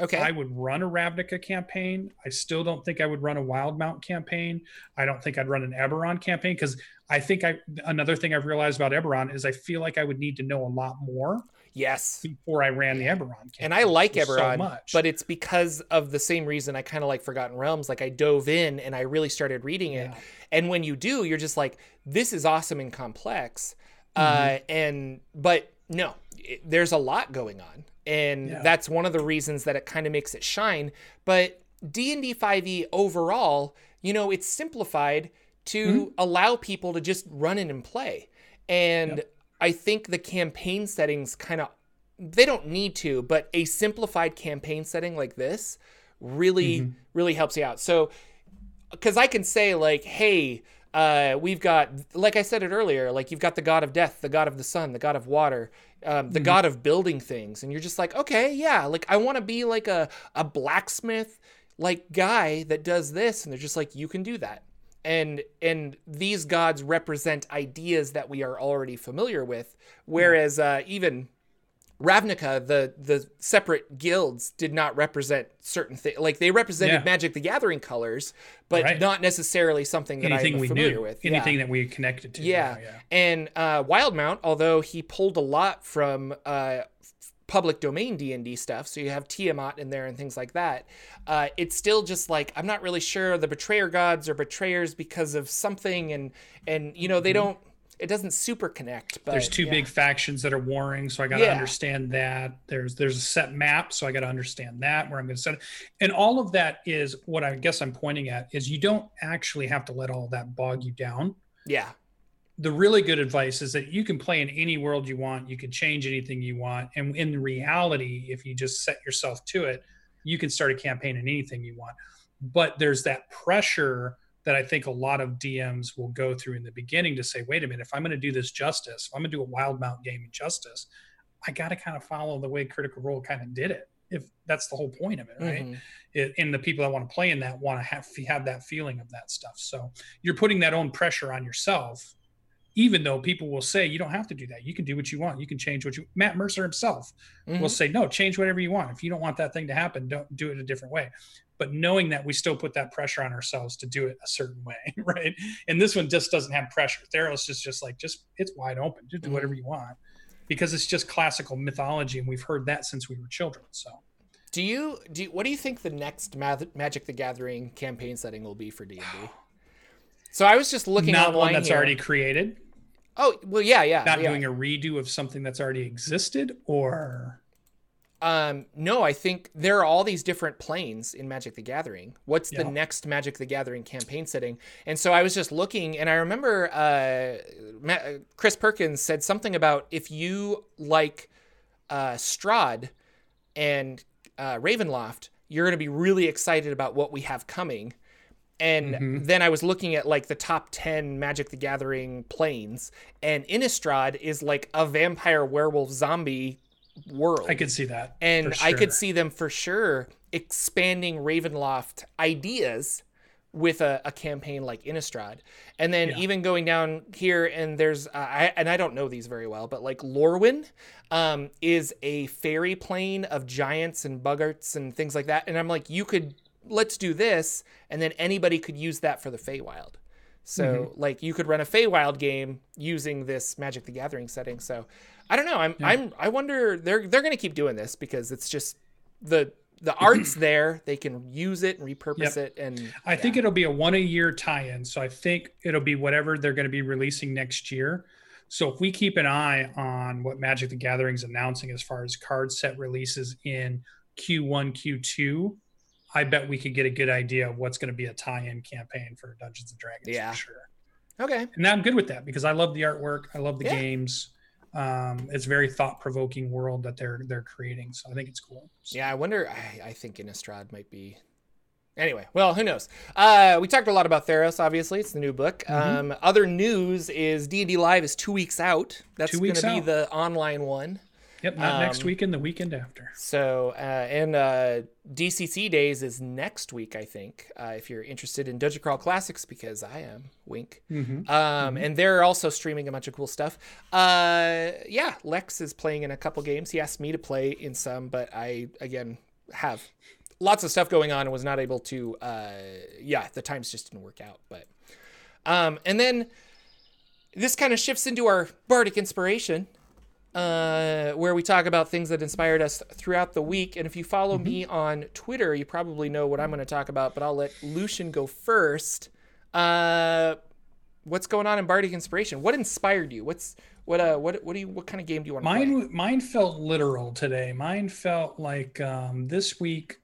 okay, I would run a Ravnica campaign. I still don't think I would run a Wildemount campaign. I don't think I'd run an Eberron campaign because I think I another thing I've realized about Eberron is I feel like I would need to know a lot more yes. before I ran the Eberron campaign. And I like There's so Eberron, much. but it's because of the same reason I kind of like Forgotten Realms. Like I dove in and I really started reading it. Yeah. And when you do, you're just like, this is awesome and complex. Mm-hmm. Uh, and but no, it, there's a lot going on, and Yeah. that's one of the reasons that it kind of makes it shine. But D and D 5e overall, you know, it's simplified to Mm-hmm. allow people to just run in and play. And I think the campaign settings kind of they don't need to, but a simplified campaign setting like this really Mm-hmm. really helps you out. So because I can say like, hey, uh, we've got like I said it earlier, like you've got the god of death, the god of the sun, the god of water, um, the god of building things, and you're just like, okay, yeah, like I want to be like a a blacksmith like guy that does this, and they're just like, you can do that. And and these gods represent ideas that we are already familiar with, whereas uh, even Ravnica, the the separate guilds did not represent certain things. Like they represented Yeah. Magic the Gathering colors, but Right. not necessarily something that anything I'm familiar knew, with. anything yeah. that we connected to. Yeah. yeah. And uh, Wildemount, although he pulled a lot from uh, public domain D and D stuff, so you have Tiamat in there and things like that. Uh, it's still just like I'm not really sure the betrayer gods are betrayers because of something, and and you know they don't. It doesn't super connect. But Mm-hmm. There's two yeah. big factions that are warring, so I got to Yeah. understand that. There's there's a set map, so I got to understand that where I'm going to set it. And all of that is what I guess I'm pointing at is you don't actually have to let all that bog you down. Yeah. The really good advice is that you can play in any world you want, you can change anything you want, and in reality, if you just set yourself to it, you can start a campaign in anything you want. But there's that pressure that I think a lot of DMs will go through in the beginning to say, wait a minute, if I'm going to do this justice, if I'm going to do a Wildemount game in justice, I got to kind of follow the way Critical Role kind of did it. If that's the whole point of it, right? Mhm. It, and the people that want to play in that want to have have that feeling of that stuff. So you're putting that own pressure on yourself, even though people will say you don't have to do that. You can do what you want. You can change what you. Matt Mercer himself Mhm. will say, no, change whatever you want. If you don't want that thing to happen, don't do it a different way. but knowing that we still put that pressure on ourselves to do it a certain way, right? And this one just doesn't have pressure. Theros is just like just it's wide open, just do Mm-hmm. whatever you want, because it's just classical mythology, and we've heard that since we were children. So Do you do? You, what do you think the next Ma- Magic the Gathering campaign setting will be for D and D? So I was just looking not online one that's here. already created, Oh well, yeah, yeah, not yeah. doing a redo of something that's already existed, or Um, no, I think there are all these different planes in Magic the Gathering. What's the next Magic the Gathering campaign setting? And so I was just looking, and I remember uh, Ma- Chris Perkins said something about if you like uh, Strahd and uh, Ravenloft, you're going to be really excited about what we have coming. And Mhm. then I was looking at like the top 10 Magic the Gathering planes, and Innistrad is like a vampire werewolf zombie world I could see that. and for I could see them for sure expanding Ravenloft ideas with a, a campaign like Innistrad, and then Yeah. even going down here and there's uh, I and I don't know these very well, but like Lorwyn um, is a fairy plane of giants and boggarts and things like that, and I'm like, you could let's do this, and then anybody could use that for the Feywild. So Mm-hmm. like you could run a Feywild game using this Magic the Gathering setting. So I don't know. I'm I'm I wonder they're they're gonna keep doing this because it's just the the art's there. They can use it and repurpose it and I think it'll be a one a year tie-in. So I think it'll be whatever they're going to be releasing next year. So if we keep an eye on what Magic the Gathering's announcing as far as card set releases in Q1, Q2, I bet we could get a good idea of what's going to be a tie-in campaign for Dungeons and Dragons Yeah. for sure. okay. And I'm good with that because I love the artwork, I love the Yeah. games. Um, it's a very thought-provoking world that they're they're creating. So I think it's cool. So- Yeah, I wonder. I, I think Innistrad might be. Anyway, well, who knows? Uh, we talked a lot about Theros. Obviously, it's the new book. Mm-hmm. Um, other news is D and D Live is two weeks out. That's going to be the online one. Yep, not next Um, weekend, the weekend after. So, uh, and uh, DCC Days is next week, I think, uh, if you're interested in Dungeon Crawl Classics, because I am, wink. Mm-hmm. Um, And they're also streaming a bunch of cool stuff. Uh, yeah, Lex is playing in a couple games. He asked me to play in some, but I, again, have lots of stuff going on and was not able to, uh, yeah, the times just didn't work out. But, um, and then this kind of shifts into our bardic inspiration uh, where we talk about things that inspired us throughout the week. And if you follow me on Twitter, you probably know what I'm going to talk about, but I'll let Lucian go first. Uh, what's going on in Bardic Inspiration? What inspired you? What's what uh what what do you what kind of game do you want to play? Mine, mine felt literal today. Mine felt like um, this week.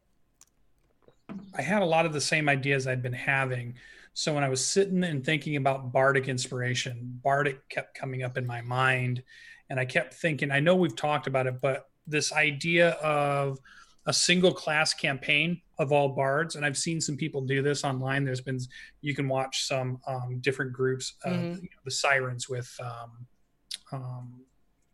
I had a lot of the same ideas I'd been having. So when I was sitting and thinking about bardic inspiration, bardic kept coming up in my mind, and I kept thinking. I know we've talked about it, but this idea of a single class campaign of all bards, and I've seen some people do this online. There's been you can watch some um, different groups of Mhm. you know, the sirens with um, um,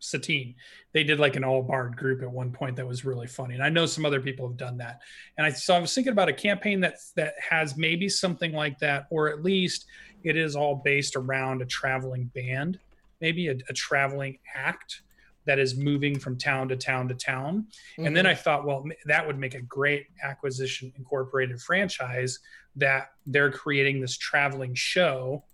Satine. They did like an all bard group at one point that was really funny, and I know some other people have done that. And I so I was thinking about a campaign that that has maybe something like that, or at least it is all based around a traveling band, maybe a, a traveling act that is moving from town to town to town. And then I thought, well, that would make a great acquisition incorporated franchise that they're creating this traveling show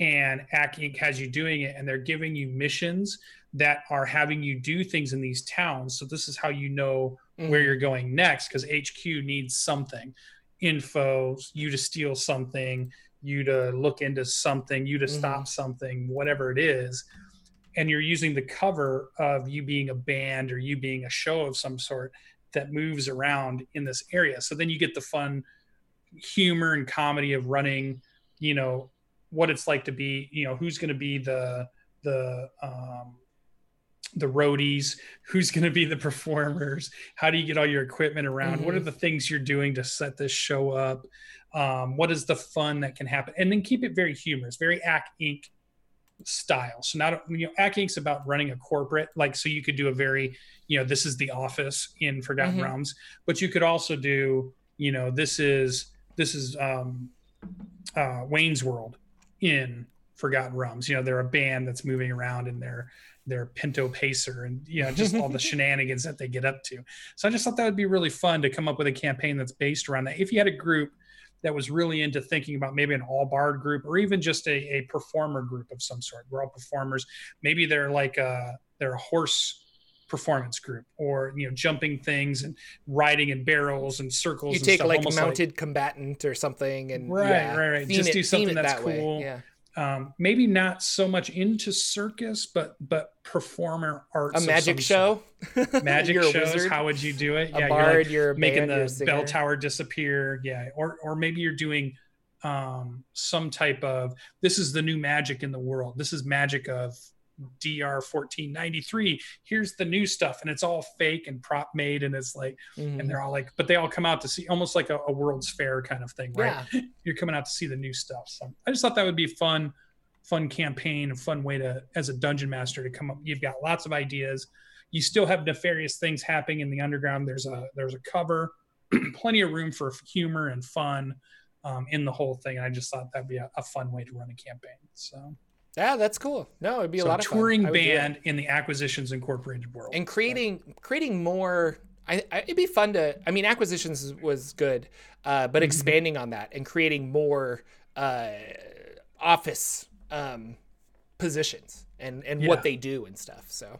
and Acq has you doing it, and they're giving you missions that are having you do things in these towns. So this is how you know Mhm. where you're going next because HQ needs something info, you to steal something, you to look into something, you to stop something, whatever it is. And you're using the cover of you being a band or you being a show of some sort that moves around in this area. So then you get the fun humor and comedy of running, you know, what it's like to be, you know, who's going to be the, the, um, the roadies, who's going to be the performers, how do you get all your equipment around? What are the things you're doing to set this show up? Um, what is the fun that can happen? And then keep it very humorous, very Acq Inc. style. So not you know, Acq Inc.'s about running a corporate, like so you could do a very, you know, this is the office in Forgotten Mhm. Realms, but you could also do, you know, this is this is um uh Wayne's World in Forgotten Realms. You know, they're a band that's moving around in their their Pinto Pacer and you know just all the shenanigans that they get up to. So I just thought that would be really fun to come up with a campaign that's based around that. If you had a group that was really into thinking about maybe an all bard group or even just a, a performer group of some sort. We're all performers. Maybe they're like a they're a horse performance group or you know jumping things and riding in barrels and circles. You and take stuff, like mounted combatant or something, and Right, yeah, right, right. Just it- do something that's that way. cool. Yeah, um, maybe not so much into circus, but but performer arts. a magic show. Magic You're shows. wizard, How would you do it? a you're like you're making band, the bell tower disappear. Yeah, or or maybe you're doing um, some type of this is the new magic in the world. This is magic of DR 1493. Here's the new stuff, and it's all fake and prop made, and it's like, Mhm. and they're all like, but they all come out to see almost like a, a World's Fair kind of thing, right? Yeah, you're coming out to see the new stuff. So I just thought that would be fun, fun campaign, a fun way to, as a dungeon master, to come up. You've got lots of ideas. You still have nefarious things happening in the underground. There's a there's a cover, plenty of room for humor and fun um, in the whole thing. And I just thought that'd be a, a fun way to run a campaign. So, yeah, that's cool. No, it'd be a so lot of touring I would do it. band in the Acquisitions Incorporated world and creating creating more I, I, it'd be fun to i mean acquisitions was good uh, but Mhm. expanding on that and creating more uh, office um, positions and and Yeah. what they do and stuff so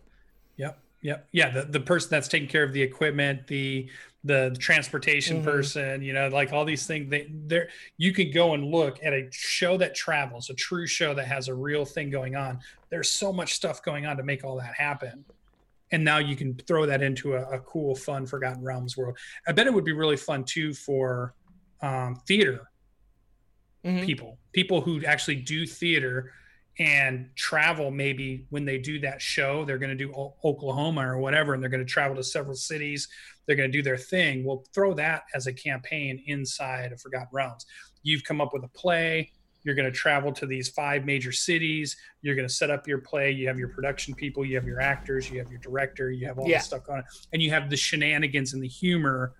Yep. Yep. Yeah. The, the person that's taking care of the equipment, the the transportation Mhm. person, you know, like all these things. They there you could go and look at a show that travels, a true show that has a real thing going on. There's so much stuff going on to make all that happen. And now you can throw that into a, a cool, fun Forgotten Realms world. I bet it would be really fun too for um, theater Mhm. people, people who actually do theater and travel maybe when they do that show they're going to do O- oklahoma or whatever and they're going to travel to several cities they're going to do their thing we'll throw that as a campaign inside of forgotten realms you've come up with a play you're going to travel to these five major cities you're going to set up your play you have your production people you have your actors you have your director you have all Yeah. this stuff going on and you have the shenanigans and the humor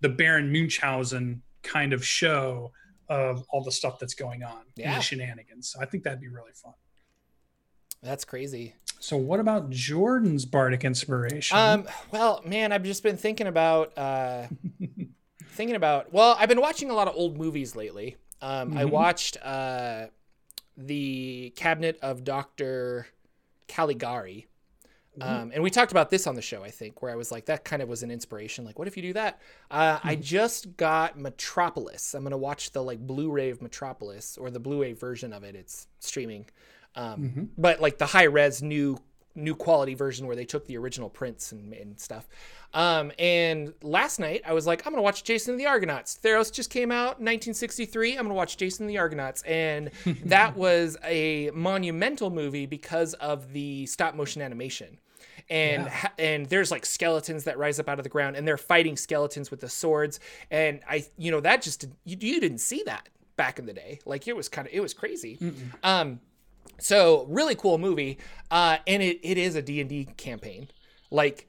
the baron munchausen kind of show of all the stuff that's going on in Yeah. the shenanigans. So i think that'd be really fun. That's crazy. So what about jordan's bardic inspiration? Um well man i've just been thinking about uh thinking about well i've been watching a lot of old movies lately. Um i Mhm. watched uh the cabinet of dr caligari Um, and we talked about this on the show, I think, where I was like, that kind of was an inspiration. Like, what if you do that? Uh, I just got Metropolis. I'm gonna watch the like Blu-ray of Metropolis or the Blu-ray version of it. It's streaming, um, Mhm. but like the high-res new new quality version where they took the original prints and, and stuff. Um, and last night I was like, I'm gonna watch Jason and the Argonauts. Theros just came out in 1963. I'm gonna watch Jason and the Argonauts, and that was a monumental movie because of the stop motion animation. And Yeah. ha- and there's like skeletons that rise up out of the ground, and they're fighting skeletons with the swords. And I, you know, that just you, you didn't see that back in the day. Like it was kind of it was crazy. Mm-mm. Um, so really cool movie. Uh, and it, it is a D&D campaign. Like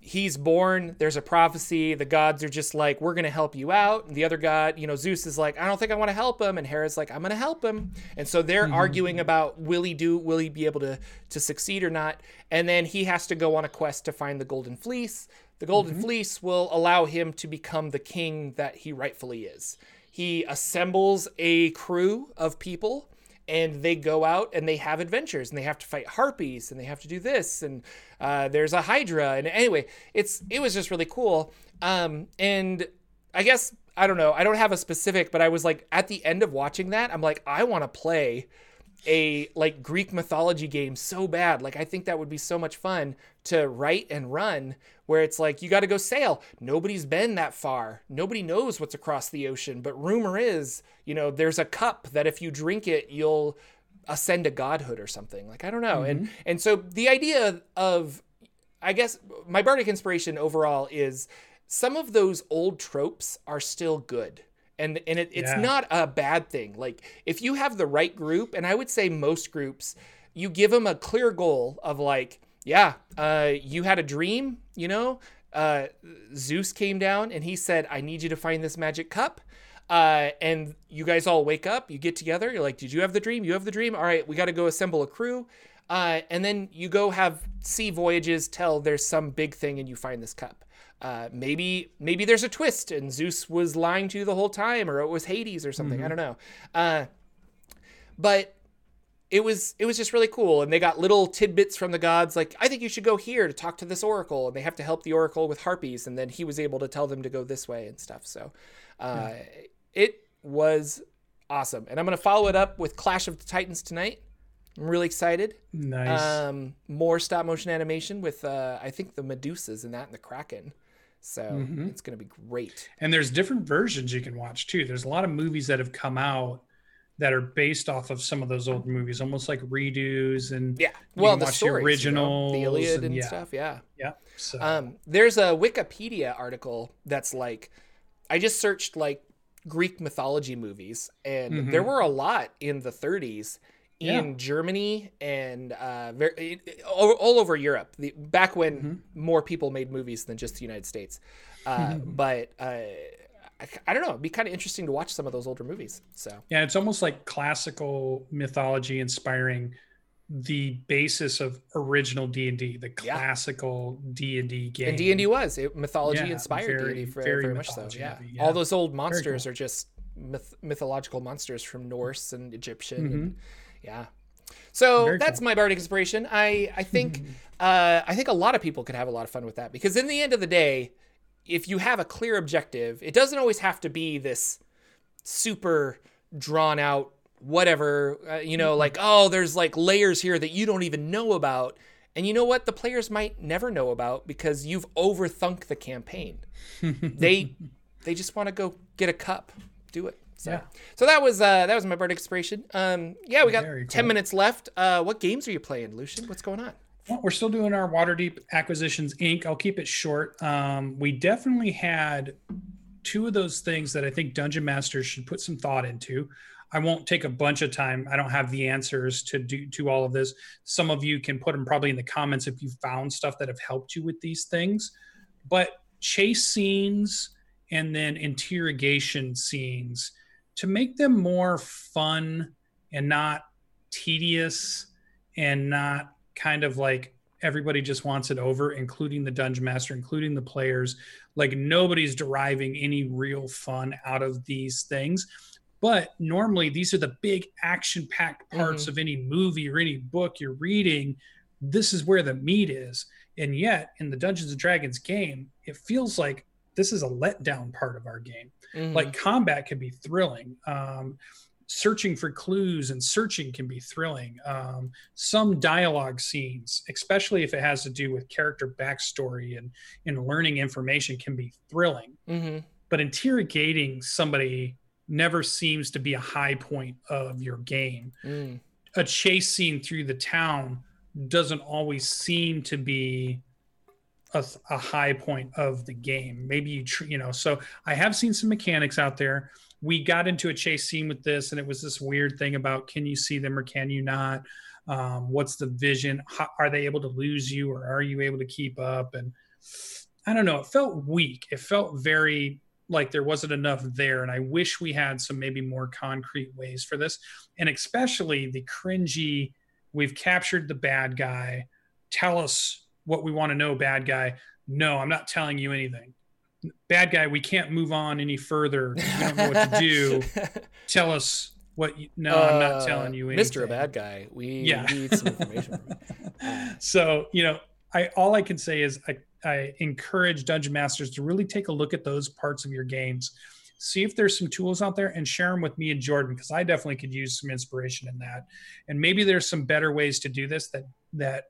he's born, there's a prophecy, the gods are just like, we're gonna help you out. And the other god, you know, Zeus is like, I don't think I want to help him. And Hera's like, I'm gonna help him. And so they're Mhm. arguing about will he do, will he be able to to succeed or not? And then he has to go on a quest to find the golden fleece. The golden Mhm. fleece will allow him to become the king that he rightfully is. He assembles a crew of people and they go out and they have adventures and they have to fight harpies and they have to do this and uh, there's a hydra and anyway it's it was just really cool. Um, and i guess i don't know i don't have a specific but i was like at the end of watching that i'm like i want to play a like greek mythology game so bad like i think that would be so much fun to write and run where it's like you got to go sail. Nobody's been that far. Nobody knows what's across the ocean but rumor is you know there's a cup that if you drink it you'll ascend to godhood or something. Like i don't know. And mm-hmm. and so the idea of i guess my bardic inspiration overall is some of those old tropes are still good and and it, it's Yeah. not a bad thing like if you have the right group and i would say most groups you give them a clear goal of like yeah uh, you had a dream you know uh, zeus came down and he said i need you to find this magic cup Uh, and you guys all wake up, you get together, you're like, Did you have the dream? You have the dream? All right, we got to go assemble a crew. Uh, and then you go have sea voyages till there's some big thing and you find this cup. Uh, maybe maybe there's a twist and Zeus was lying to you the whole time, or it was Hades or something. I don't know. Uh, but it was it was just really cool, and they got little tidbits from the gods, like I think you should go here to talk to this oracle, and they have to help the oracle with harpies, and then he was able to tell them to go this way and stuff. So uh, it was awesome, and I'm gonna follow it up with Clash of the Titans tonight. I'm really excited. Nice. Um, more stop motion animation with uh, I think the Medusas and that and the Kraken. So Mm-hmm. it's gonna be great. and there's different versions you can watch too. There's a lot of movies that have come out that are based off of some of those old movies, almost like redos and Yeah. Well, the watch the stories, you know, the Iliad and- and yeah. stuff. Yeah. yeah. So Um, there's a Wikipedia article that's like, I just searched like Greek mythology movies, and Mhm. there were a lot in the 30s Yeah. in Germany and uh, very, all, all over Europe. The, back when Mm-hmm. more people made movies than just the United States. Uh, But uh, I, I don't know. It'd be kind of interesting to watch some of those older movies. So yeah, it's almost like classical mythology inspiring the basis of original D and D, the classical D and D game. and D and D was it, mythology Yeah, inspired very- D and D very, very much so. Yeah. yeah. all those old monsters cool. are just myth- mythological monsters from Norse and Egyptian. And, yeah. So Mm-hmm. Very that's my bardic inspiration. I I think uh, I think a lot of people could have a lot of fun with that because in the end of the day, if you have a clear objective, it doesn't always have to be this super drawn out whatever uh, you know like oh there's like layers here that you don't even know about and you know what the players might never know about because you've overthunk the campaign they they just want to go get a cup do it so Yeah. so that was uh that was my bird inspiration um yeah we got Very 10 cool. minutes left uh what games are you playing lucian what's going on Well, we're still doing our Waterdeep Acquisitions Inc. I'll keep it short. Um, we definitely had two of those things that I think Dungeon Masters should put some thought into. I won't take a bunch of time. I don't have the answers to do to all of this. Some of you can put them probably in the comments if you found stuff that have helped you with these things. But chase scenes and then interrogation scenes to make them more fun and not tedious and not kind of like everybody just wants it over, including the dungeon master, including the players. Like nobody's deriving any real fun out of these things. But normally, these are the big action packed parts mm-hmm. of any movie or any book you're reading. This is where the meat is. And yet, in the Dungeons and Dragons game, it feels like this is a letdown part of our game Mhm. like combat can be thrilling um, searching for clues and searching can be thrilling um, some dialogue scenes especially if it has to do with character backstory and, and learning information can be thrilling Mhm. but interrogating somebody never seems to be a high point of your game Mm. a chase scene through the town doesn't always seem to be a, a high point of the game. Maybe you, tr- you know, so I have seen some mechanics out there. We got into a chase scene with this, and it was this weird thing about can you see them or can you not? Um, what's the vision? How, are they able to lose you or are you able to keep up? And I don't know. It felt weak. It felt very like there wasn't enough there. And I wish we had some maybe more concrete ways for this. And especially the cringy, we've captured the bad guy. Tell us what we want to know, bad guy. No, I'm not telling you anything. Bad guy, we can't move on any further. We don't know what to do. Tell us what you no, I'm not Uh, telling you anything. Mr. A Bad Guy. We Yeah. need some information so you know i all i can say is i i encourage dungeon masters to really take a look at those parts of your games see if there's some tools out there and share them with me and jordan because i definitely could use some inspiration in that and maybe there's some better ways to do this that that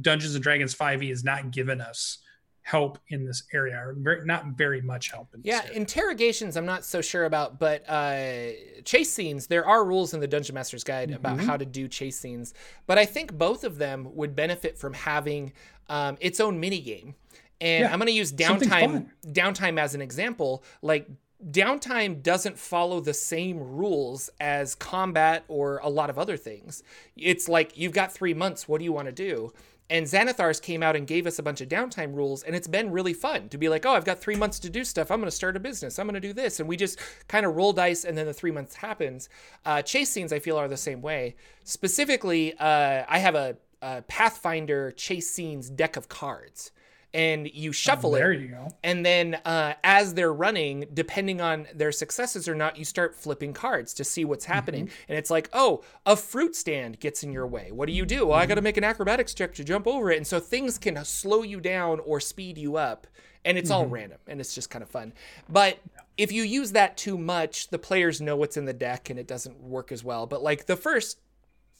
dungeons and dragons 5e has not given us help in this area or very, not very much help in this Yeah, area. interrogations I'm not so sure about, but uh, chase scenes, there are rules in the Dungeon Master's Guide about Mhm. how to do chase scenes, but I think both of them would benefit from having um, its own mini game. And Yeah, I'm going to use downtime downtime as an example. Like downtime doesn't follow the same rules as combat or a lot of other things. It's like you've got three months. What do you want to do? And Xanathars came out and gave us a bunch of downtime rules, and it's been really fun to be like, oh, I've got three months to do stuff. I'm going to start a business. I'm going to do this, and we just kind of roll dice, and then the three months happens. Uh, chase scenes, I feel, are the same way. Specifically, uh, I have a, a Pathfinder chase scenes deck of cards and you shuffle there it. There you go. And then uh, as they're running, depending on their successes or not, you start flipping cards to see what's happening. Mm-hmm. And it's like, oh, a fruit stand gets in your way. What do you do? Well, mm-hmm. I got to make an acrobatics check to jump over it. And so things can slow you down or speed you up. And it's mm-hmm. all random and it's just kind of fun. But if you use that too much, the players know what's in the deck and it doesn't work as well. But like the first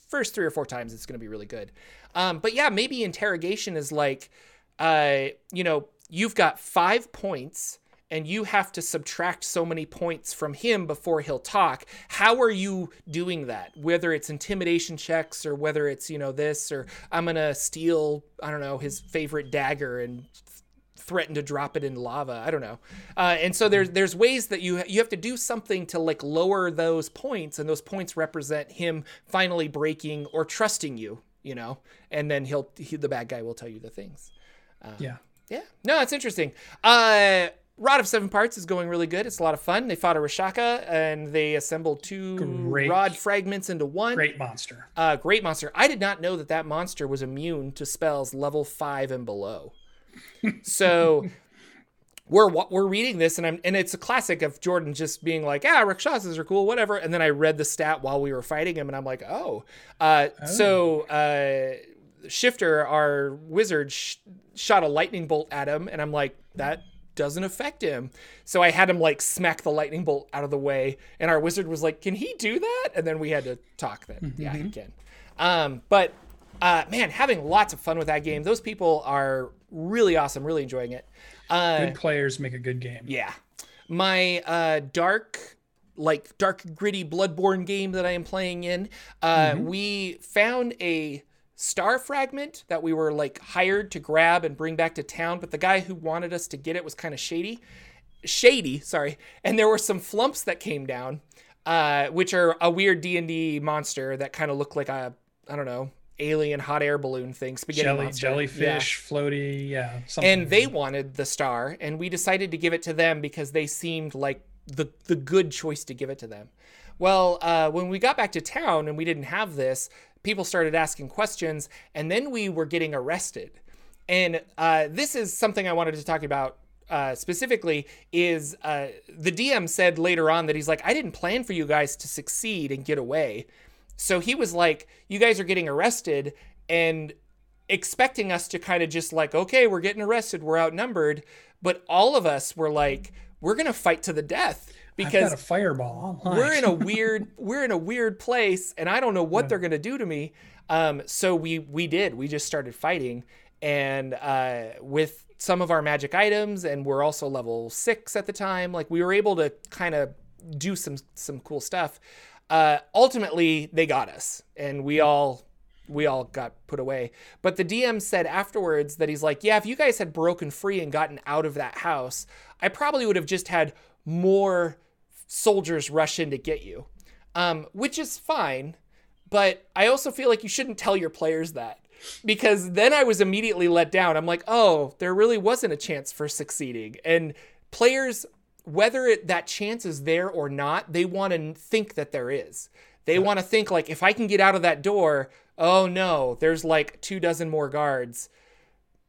first three or four times, it's going to be really good. Um, but yeah, maybe interrogation is like uh, you know, you've got five points and you have to subtract so many points from him before he'll talk. How are you doing that? Whether it's intimidation checks or whether it's, you know, this or I'm going to steal, I don't know, his favorite dagger and threaten to drop it in lava. I don't know. Uh, and so there's there's ways that you you have to do something to like lower those points, and those points represent him finally breaking or trusting you, you know. And then he'll he, the bad guy will tell you the things. Uh, yeah. Yeah. No, it's interesting. Uh, Rod of Seven Parts is going really good. It's a lot of fun. They fought a Rakshasa and they assembled two great, rod fragments into one. Great monster. Uh, great monster. I did not know that that monster was immune to spells level five and below. so we're we're reading this and I'm and it's a classic of Jordan just being like, ah, Rakshasas are cool, whatever. And then I read the stat while we were fighting him, and I'm like, oh. Uh, oh. So uh, Shifter, our wizard, sh- shot a lightning bolt at him, and I'm like, that doesn't affect him. So I had him like smack the lightning bolt out of the way, and our wizard was like, "Can he do that?" And then we had to talk. Then mm-hmm. yeah, he can. Um, but uh, man, having lots of fun with that game. Those people are really awesome. Really enjoying it. Uh, good players make a good game. Yeah, my uh, dark like dark gritty bloodborne game that i am playing in uh, mm-hmm. we found a star fragment that we were like hired to grab and bring back to town, but the guy who wanted us to get it was kind of shady. Shady, sorry. And there were some flumphs that came down, uh, which are a weird D and D monster that kind of looked like a I don't know alien hot air balloon thing, spaghetti Jelly, monster. jellyfish, yeah. floaty, yeah. And they wanted the star, and we decided to give it to them because they seemed like the the good choice to give it to them. Well, uh, when we got back to town and we didn't have this, people started asking questions, and then we were getting arrested. And uh, this is something I wanted to talk about uh, specifically is uh, the DM said later on that he's like, I didn't plan for you guys to succeed and get away. So he was like, you guys are getting arrested and expecting us to kind of just like, okay, we're getting arrested, we're outnumbered. But all of us were like, we're going to fight to the death because a fireball online. we're in a weird we're in a weird place and I don't know what yeah. they're gonna do to me. Um, so we we did we just started fighting and uh, with some of our magic items and we're also level six at the time. Like we were able to kind of do some some cool stuff. Uh, ultimately, they got us and we all we all got put away. But the DM said afterwards that he's like, yeah, if you guys had broken free and gotten out of that house, I probably would have just had more soldiers rush in to get you, um, which is fine. But I also feel like you shouldn't tell your players that because then I was immediately let down. I'm like, oh, there really wasn't a chance for succeeding. And players, whether it, that chance is there or not, they want to think that there is. They yeah. want to think like, if I can get out of that door, oh no, there's like two dozen more guards.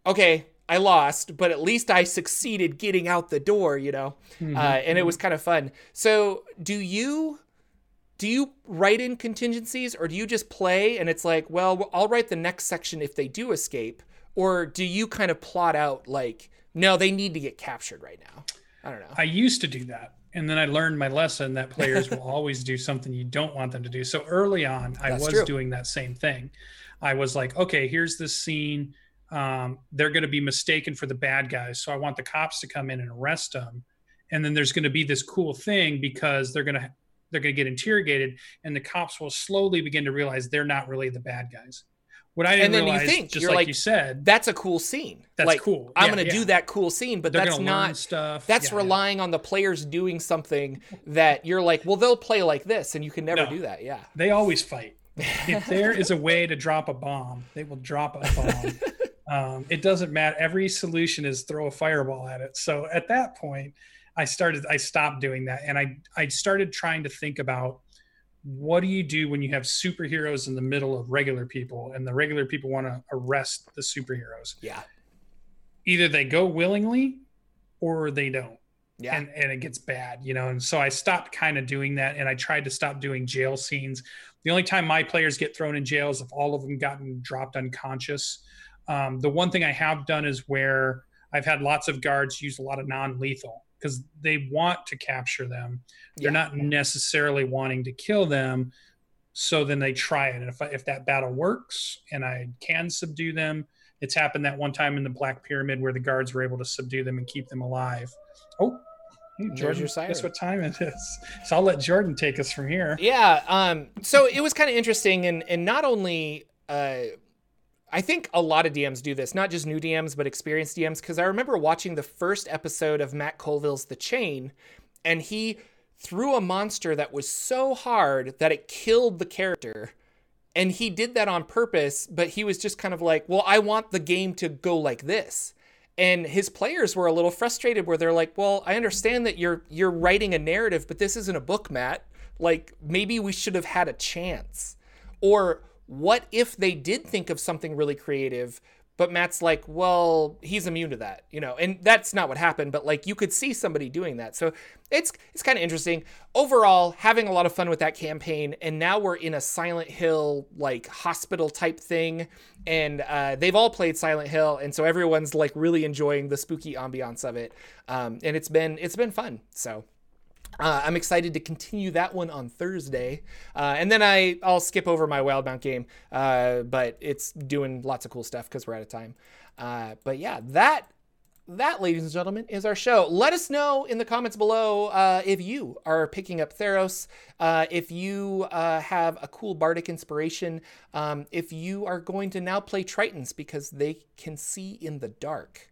Okay, I lost, but at least I succeeded getting out the door, you know, mm-hmm. uh, and it was kind of fun. So, do you do you write in contingencies, or do you just play and it's like, well, I'll write the next section if they do escape, or do you kind of plot out like, no, they need to get captured right now? I don't know. I used to do that. And then I learned my lesson that players will always do something you don't want them to do. So early on, I That's was true. doing that same thing. I was like, okay, here's this scene um, they're going to be mistaken for the bad guys. So I want the cops to come in and arrest them. And then there's going to be this cool thing because they're going to they're going to get interrogated, and the cops will slowly begin to realize they're not really the bad guys. What I didn't And then you realize, think, just like, like, you said, That's a cool scene. That's like, cool. I'm Yeah, gonna yeah. do that cool scene, but they're that's not. stuff. That's yeah. relying on the players doing something that you're like, well, they'll play like this, and you can never No. do that. Yeah. They always fight. if there is a way to drop a bomb, they will drop a bomb. um, it doesn't matter. Every solution is throw a fireball at it. So at that point, I started. I stopped doing that, and I I started trying to think about what do you do when you have superheroes in the middle of regular people, and the regular people want to arrest the superheroes. Yeah. Either they go willingly, or they don't Yeah. and, and it gets bad, you know. And so I stopped kind of doing that, and I tried to stop doing jail scenes. The only time my players get thrown in jail is if all of them gotten dropped unconscious. Um, the one thing I have done is where I've had lots of guards use a lot of non-lethal because they want to capture them. They're Yeah. not necessarily wanting to kill them. So then they try it, and if I, if that battle works and I can subdue them, it's happened that one time in the Black Pyramid where the guards were able to subdue them and keep them alive. Oh, hey, Jordan, guess what time it is? So I'll let Jordan take us from here. Yeah. Um, so it was kind of interesting, and and not only uh, I think a lot of DMs do this, not just new DMs, but experienced DMs. Because I remember watching the first episode of Matt Colville's The Chain, and he threw a monster that was so hard that it killed the character. And he did that on purpose, but he was just kind of like, well, I want the game to go like this. And his players were a little frustrated where they're like, well, I understand that you're you're writing a narrative, but this isn't a book, Matt. Like maybe we should have had a chance. Or what if they did think of something really creative, but Matt's like, well, he's immune to that, you know, and that's not what happened, but like you could see somebody doing that. So it's it's kind of interesting. Overall, having a lot of fun with that campaign, and now we're in a Silent Hill like hospital type thing, and uh, they've all played Silent Hill, and so everyone's like really enjoying the spooky ambiance of it, um, and it's been it's been fun. So uh, I'm excited to continue that one on Thursday, uh, and then I I'll skip over my Wildemount game, uh, but it's doing lots of cool stuff because we're out of time. Uh, but yeah, that that, ladies and gentlemen, is our show. Let us know in the comments below uh, if you are picking up Theros, uh, if you uh, have a cool bardic inspiration, um, if you are going to now play Tritons because they can see in the dark.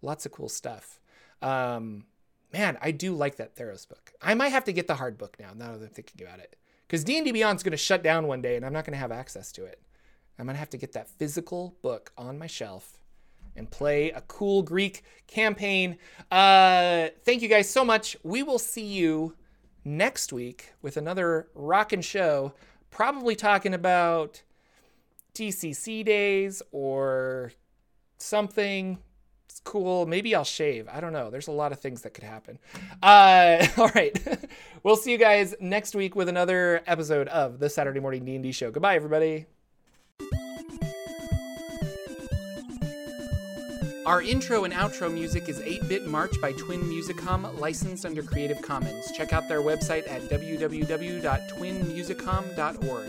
Lots of cool stuff. Um, man, I do like that Theros book. I might have to get the hard book now. Now that I'm thinking about it, because D and D Beyond's going to shut down one day, and I'm not going to have access to it. I'm going to have to get that physical book on my shelf and play a cool Greek campaign. Uh, thank you guys so much. We will see you next week with another rockin' show, probably talking about TCC days or something. Cool. Maybe I'll shave. I don't know. There's a lot of things that could happen. Uh, all right. we'll see you guys next week with another episode of the Saturday Morning D&D Show. Goodbye, everybody. Our intro and outro music is 8 Bit March by Twin Musicom, licensed under Creative Commons. Check out their website at www.twinmusicom.org.